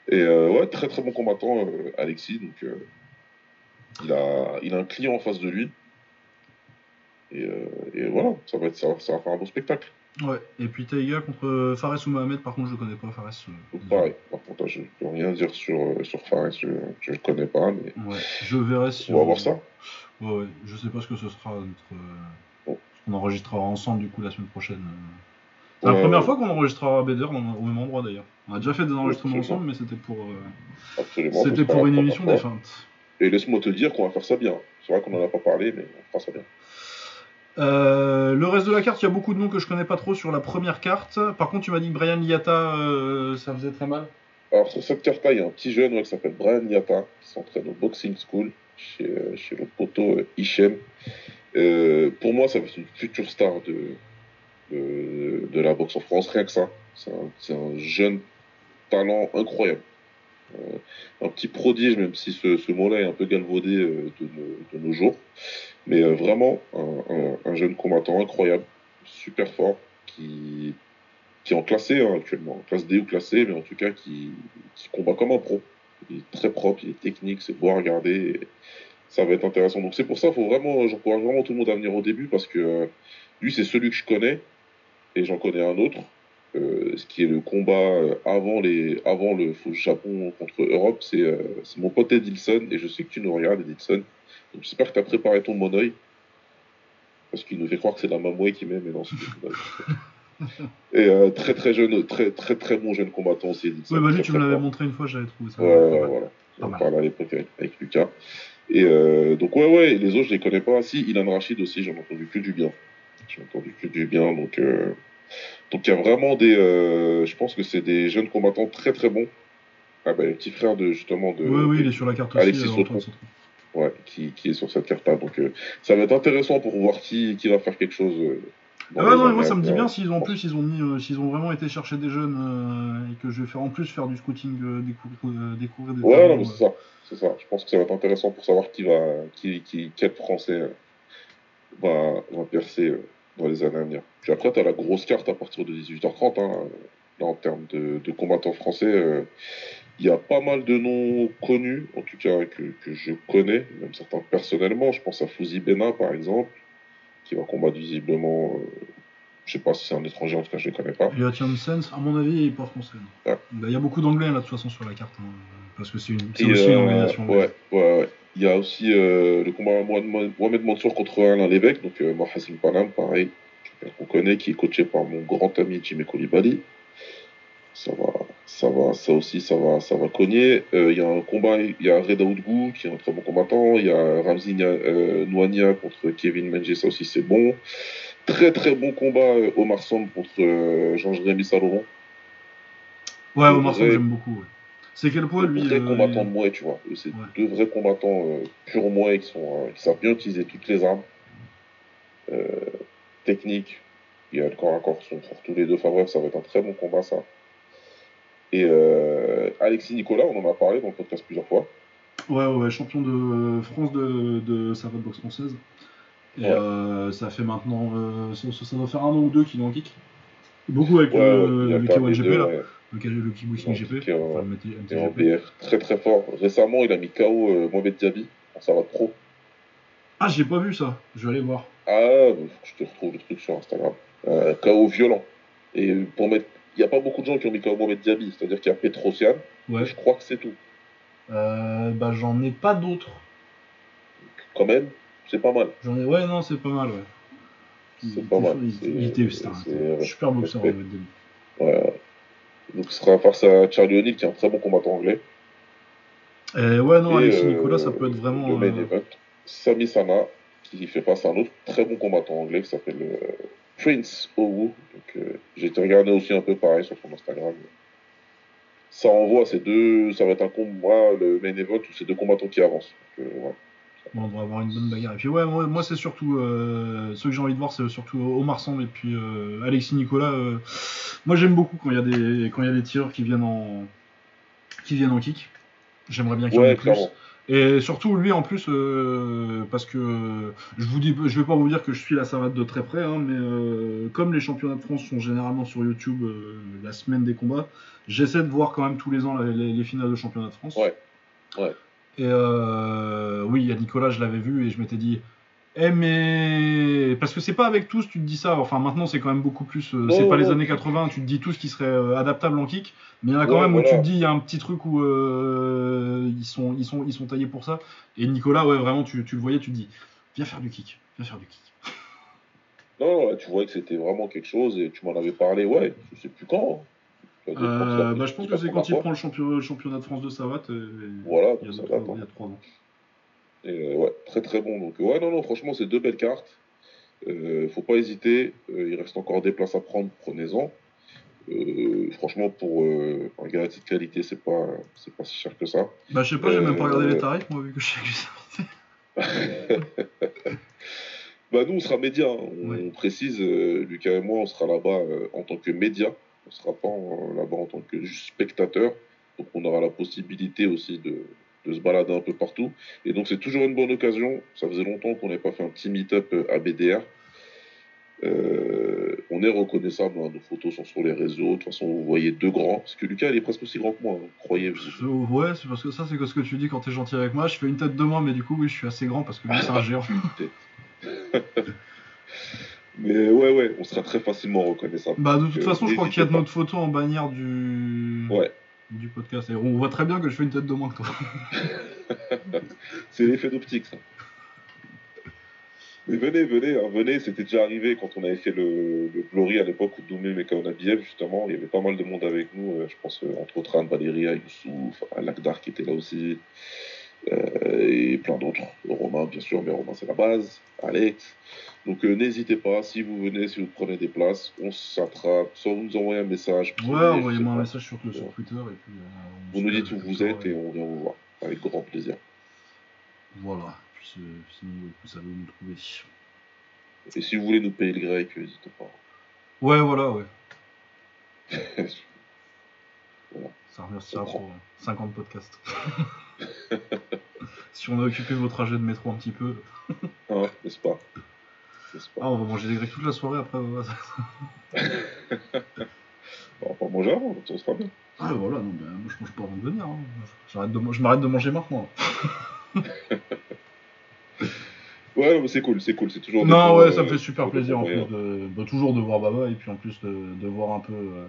Et euh, ouais, très très bon combattant, Alexis. Il a un client en face de lui. Et, voilà, ça va, être, ça, ça va faire un beau spectacle. Ouais, et puis Taiga contre Fares ou Mohamed, par contre, je le connais pas, Fares. Euh, pareil, par contre, je peux rien dire sur, euh, sur Fares, je, je le connais pas, mais. Ouais, je verrai si. On va voir ça. Ouais, ouais, je sais pas ce que ce sera notre. Euh, on enregistrera ensemble, du coup, la semaine prochaine. C'est la première fois qu'on enregistrera Beder au même endroit d'ailleurs. On a déjà fait des enregistrements ensemble, mais c'était pour. C'était pour une émission défunte. Et laisse-moi te dire qu'on va faire ça bien. C'est vrai qu'on en a pas parlé, mais on fera ça bien. Euh, le reste de la carte, il y a beaucoup de noms que je connais pas trop sur la première carte. Par contre, tu m'as dit que Brian Liata, euh, ça faisait très mal. Alors, sur cette carte-là, il y a un petit jeune qui s'appelle Brian Liata, qui s'entraîne au Boxing School chez, euh, le poteau Hichem. pour moi, ça va être une future star de, la boxe en France, rien que ça. C'est un, jeune talent incroyable. un petit prodige, même si ce, mot-là est un peu galvaudé de, nos jours. Mais euh, vraiment, un, jeune combattant incroyable, super fort, qui, qui est en classé hein, actuellement, en classe D ou classé, mais en tout cas qui, combat comme un pro. Il est très propre, il est technique, c'est beau à regarder. ça va être intéressant. Donc c'est pour ça, faut vraiment, j'encourage vraiment tout le monde à venir au début parce que euh, lui c'est celui que je connais et j'en connais un autre. Euh, ce qui est le combat avant, les, avant le Japon contre Europe, c'est mon pote Edilson et je sais que tu nous regardes Edilson. J'espère que tu as préparé ton monoeil. parce qu'il nous fait croire que c'est la Mamoué qui met, mais non, c'est Et euh, très très jeune, très très très bon jeune combattant aussi. Oui, bah lui, tu me l'avais montré une fois, j'avais trouvé ça. Ouais, ouais, voilà. On parlait à l'époque avec, Lucas. Et euh, donc, ouais, ouais, les autres, je les connais pas. Si, Ilan Rachid aussi, j'en ai entendu que du bien. J'ai entendu que du bien, donc. Euh... Donc, il y a vraiment des. Euh, je pense que c'est des jeunes combattants très très bons. Ah, bah, le petit frère de justement. De, oui, oui, il est sur la carte aussi. Alexis Sautron. Ouais, qui, qui, est sur cette carte-là. Donc, euh, ça va être intéressant pour voir qui, qui va faire quelque chose ah ouais, non, moi ça me dit bien s'ils ont plus, ils ont mis, euh, s'ils ont vraiment été chercher des jeunes euh, et que je vais faire en plus faire du scouting, euh, découvrir, découvrir des. Ouais, non, mais c'est ça, c'est ça. Je pense que ça va être intéressant pour savoir qui va, qui, qui quel Français va, va percer dans les années à venir. Puis après, tu as la grosse carte à partir de 18h30. Hein, là, en termes de, de combattants français, il y a pas mal de noms connus, en tout cas que, que je connais, même certains personnellement. Je pense à Fouzi Bena par exemple qui va combattre visiblement. Euh, je sais pas si c'est un étranger, en tout cas je ne connais pas. Il y a Sens, à mon avis, il pas français. Bah, il y a beaucoup d'anglais là de toute façon sur la carte, hein, parce que c'est aussi une euh, organisation. Ouais, ouais, ouais. Il y a aussi euh, le combat Mohamed Mansour contre Alain Lévesque, donc euh, Panam, pareil, qu'on connaît, qui est coaché par mon grand ami Jimmy Koulibaly. Ça va, ça va, ça aussi, ça va, ça va cogner. Il y a un combat, il y a Reda Oudgou, qui est un très bon combattant. Il y a Ramzi Nouania contre Kevin Menji, ça aussi c'est bon. Très très bon combat Omar Sam contre Jean-Jérémy Salomon. Ouais, Omar Sam, j'aime beaucoup. C'est quel point lui Vrai combattant de Mouet, tu vois. C'est deux vrais combattants euh, purs Mouet qui, sont, qui savent bien utiliser toutes les armes. Euh, technique, il y a le corps à corps sont tous les deux. Enfin bref, ça va être un très bon combat ça. Et euh, Alexis Nicolas, on en a parlé dans le podcast plusieurs fois. Ouais, ouais, champion de France de, de sa boxe française. Et euh, ça fait maintenant, euh, ça, doit faire un an ou deux qu'il est en kick. Beaucoup avec le, le K1GP là, le, le kickboxing GP. Enfin, le très très fort. Récemment, il a mis KO Mohamed Diaby en Savate Pro. Ah, j'ai pas vu ça. Je vais aller voir. Ah, je te retrouve le truc sur Instagram. KO violent. Et pour mettre n'y a pas beaucoup de gens qui ont mis KO Mohamed Diaby, c'est-à-dire qu'il y a Petrosian. Ouais. Je crois que c'est tout. Euh, bah, j'en ai pas d'autres. Quand même, c'est pas mal. J'en ai... Ouais, non, c'est pas mal, ouais. C'est pas mal. Il, était un super boxeur, Mohamed Diaby. Ouais. Donc, ce sera face à Charlie O'Neill, qui est un très bon combattant anglais. Euh, ouais, non, Alexis euh, Nicolas, ça peut être vraiment. Le main euh, event. Sami Sana, qui fait face à un autre très bon combattant anglais qui s'appelle euh, Prince Owu. Donc, euh, j'ai été regarder aussi un peu pareil sur son Instagram. Ça envoie ces deux. Ça va être un combat, le main event, où c'est deux combattants qui avancent. Donc, euh, on devrait avoir une bonne bagarre. Et puis, ouais, moi, c'est surtout. Euh, ceux que j'ai envie de voir, c'est surtout Omar Samb et puis Alexis Nicolas. moi, j'aime beaucoup quand il y, a des, quand y a des tireurs qui viennent en, qui viennent en kick. J'aimerais bien qu'il y en ait plus. Et surtout lui en plus, euh, parce que je vous dis, je vais pas vous dire que je suis la savate de très près, hein, mais euh, comme les championnats de France sont généralement sur YouTube euh, la semaine des combats, j'essaie de voir quand même tous les ans les, finales de championnat de France. Ouais. Ouais. Et oui, il y a Nicolas, je l'avais vu et je m'étais dit, eh mais parce que c'est pas avec tous tu te dis ça. Enfin maintenant c'est quand même beaucoup plus. Euh, c'est pas les années 80. Tu te dis tous qui serait euh, adaptable en kick. Mais il y en a quand même où tu te dis il y a un petit truc où euh, ils sont ils sont ils sont taillés pour ça. Et Nicolas ouais vraiment tu, tu le voyais tu te dis viens faire du kick viens faire du kick. Non, tu voyais que c'était vraiment quelque chose et tu m'en avais parlé ouais je sais plus quand. Hein. bah, je pense que c'est quand il prend le championnat de France de savate. Voilà, il y a trois ans. Et, ouais, très très bon. Donc, ouais, non, non, franchement, c'est deux belles cartes. Euh, faut pas hésiter. Euh, il reste encore des places à prendre, prenez-en. Euh, franchement, pour euh, un gars de qualité, c'est pas, c'est pas si cher que ça. Bah, je sais pas, j'ai même pas regardé les tarifs, moi, vu que je sais que Bah, nous, on sera média. Hein. On, précise, Lucas et moi, on sera là-bas en tant que média. On sera pas là-bas en tant que spectateur. Donc, on aura la possibilité aussi de, de se balader un peu partout. Et donc c'est toujours une bonne occasion. Ça faisait longtemps qu'on n'avait pas fait un petit meet-up euh, à BDR. Euh, on est reconnaissable, hein, nos photos sont sur les réseaux. De toute façon, vous voyez deux grands. Parce que Lucas, il est presque aussi grand que moi, hein, croyez-vous. Ouais, c'est parce que ça, c'est ce que tu dis quand tu es gentil avec moi. Je fais une tête de moi, mais du coup, oui, je suis assez grand parce que lui, c'est un géant. mais ouais, ouais, on sera très facilement reconnaissable. Bah, de toute façon, je crois qu'il y a notre photo en bannière du. Ouais du podcast. Et on voit très bien que je fais une tête de moins que toi. c'est l'effet d'optique, ça. Mais venez, venez, hein, venez, c'était déjà arrivé quand on avait fait le, le Glory à l'époque où Doumé Mekaonabiev, justement, il y avait pas mal de monde avec nous, euh, je pense euh, entre autres Anne Valéria, Youssouf, Lakdar qui était là aussi, et plein d'autres. Romain, bien sûr, mais Romain c'est la base, Alex. Donc euh, n'hésitez pas, si vous venez, si vous prenez des places, on s'attrape, soit vous nous envoyez un message. Ouais, envoyez-moi un message sur, sur Twitter et puis. euh, on Vous nous dites où vous êtes et on vient vous voir, avec grand plaisir. Voilà. Puis, euh, sinon, vous savez où nous trouver. Et si vous voulez nous payer le grec, n'hésitez pas. Ouais, voilà, ouais. Ça remerciera Comprends. pour euh, 50 podcasts. si on a occupé vos trajets de métro un petit peu. Hein, n'est-ce pas? N'est-ce pas? Ah, on va manger des grecs toute la soirée après. On va pas manger avant, on sera bien. Ah, voilà, non, ben, moi je mange pas avant de venir. hein. J'arrête de, je m'arrête de manger maintenant. Ouais, c'est cool, c'est cool, c'est toujours. Non, ouais, euh, ça me fait super plaisir en plus moyens. de, de toujours de voir Baba et puis en plus de, de voir un peu euh,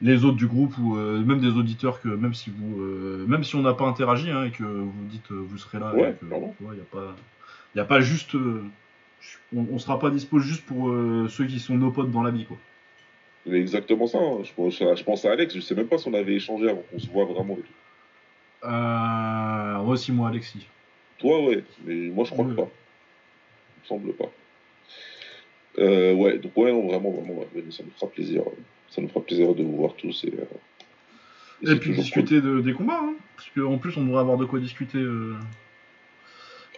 les autres du groupe ou euh, même des auditeurs que même si vous euh, même si on n'a pas interagi hein, et que vous dites vous serez là Ouais, tu vois, y a pas y a pas juste on, on sera pas dispo juste pour ceux qui sont nos potes dans la vie quoi. Mais exactement ça, hein. je, pense, je pense à Alex, je sais même pas si on avait échangé avant qu'on se voit vraiment et tout. Euh, moi aussi moi Alexis. Toi, ouais, mais moi je crois Ouais. que pas. Semble pas. Euh, ouais, donc ouais, non, vraiment, vraiment, ouais, ça nous fera plaisir. Ça nous fera plaisir de vous voir tous et. euh, Et, puis discuter de, des combats hein, parce qu'en plus on devrait avoir de quoi discuter. euh.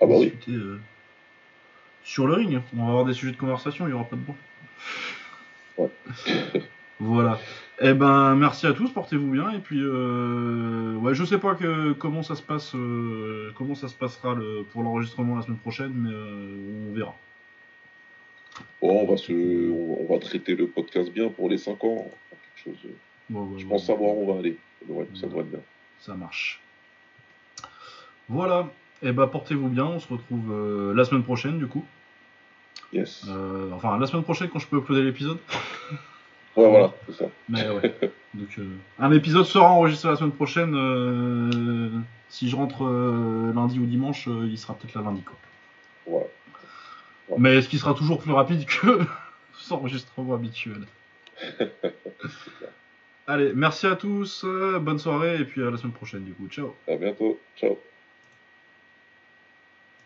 Ah bah oui. discuter, sur le ring. On va avoir des sujets de conversation, il n'y aura pas de bon. Ouais. voilà. Eh ben, merci à tous, portez-vous bien. Et puis, euh, ouais, je sais pas que, comment ça se passe, euh, comment ça se passera le, pour l'enregistrement la semaine prochaine, mais euh, on verra. Bon, on va se, on, on va traiter le podcast bien pour les 5 ans. Quelque chose. euh, Je pense savoir où on va aller. Ça devrait, ça devrait être bien. Ça marche. Voilà. Eh ben, portez-vous bien. On se retrouve la semaine prochaine, du coup. Yes. Enfin, la semaine prochaine quand je peux uploader l'épisode. Ouais, voilà, c'est ça. Mais ouais. Donc, euh, un épisode sera enregistré la semaine prochaine. euh, si je rentre euh, lundi ou dimanche, il sera peut-être là lundi. Quoi. Voilà. Mais ce qui sera toujours plus rapide que l'enregistrement habituel. Allez, merci à tous, bonne soirée et puis à la semaine prochaine du coup. Ciao À bientôt. Ciao.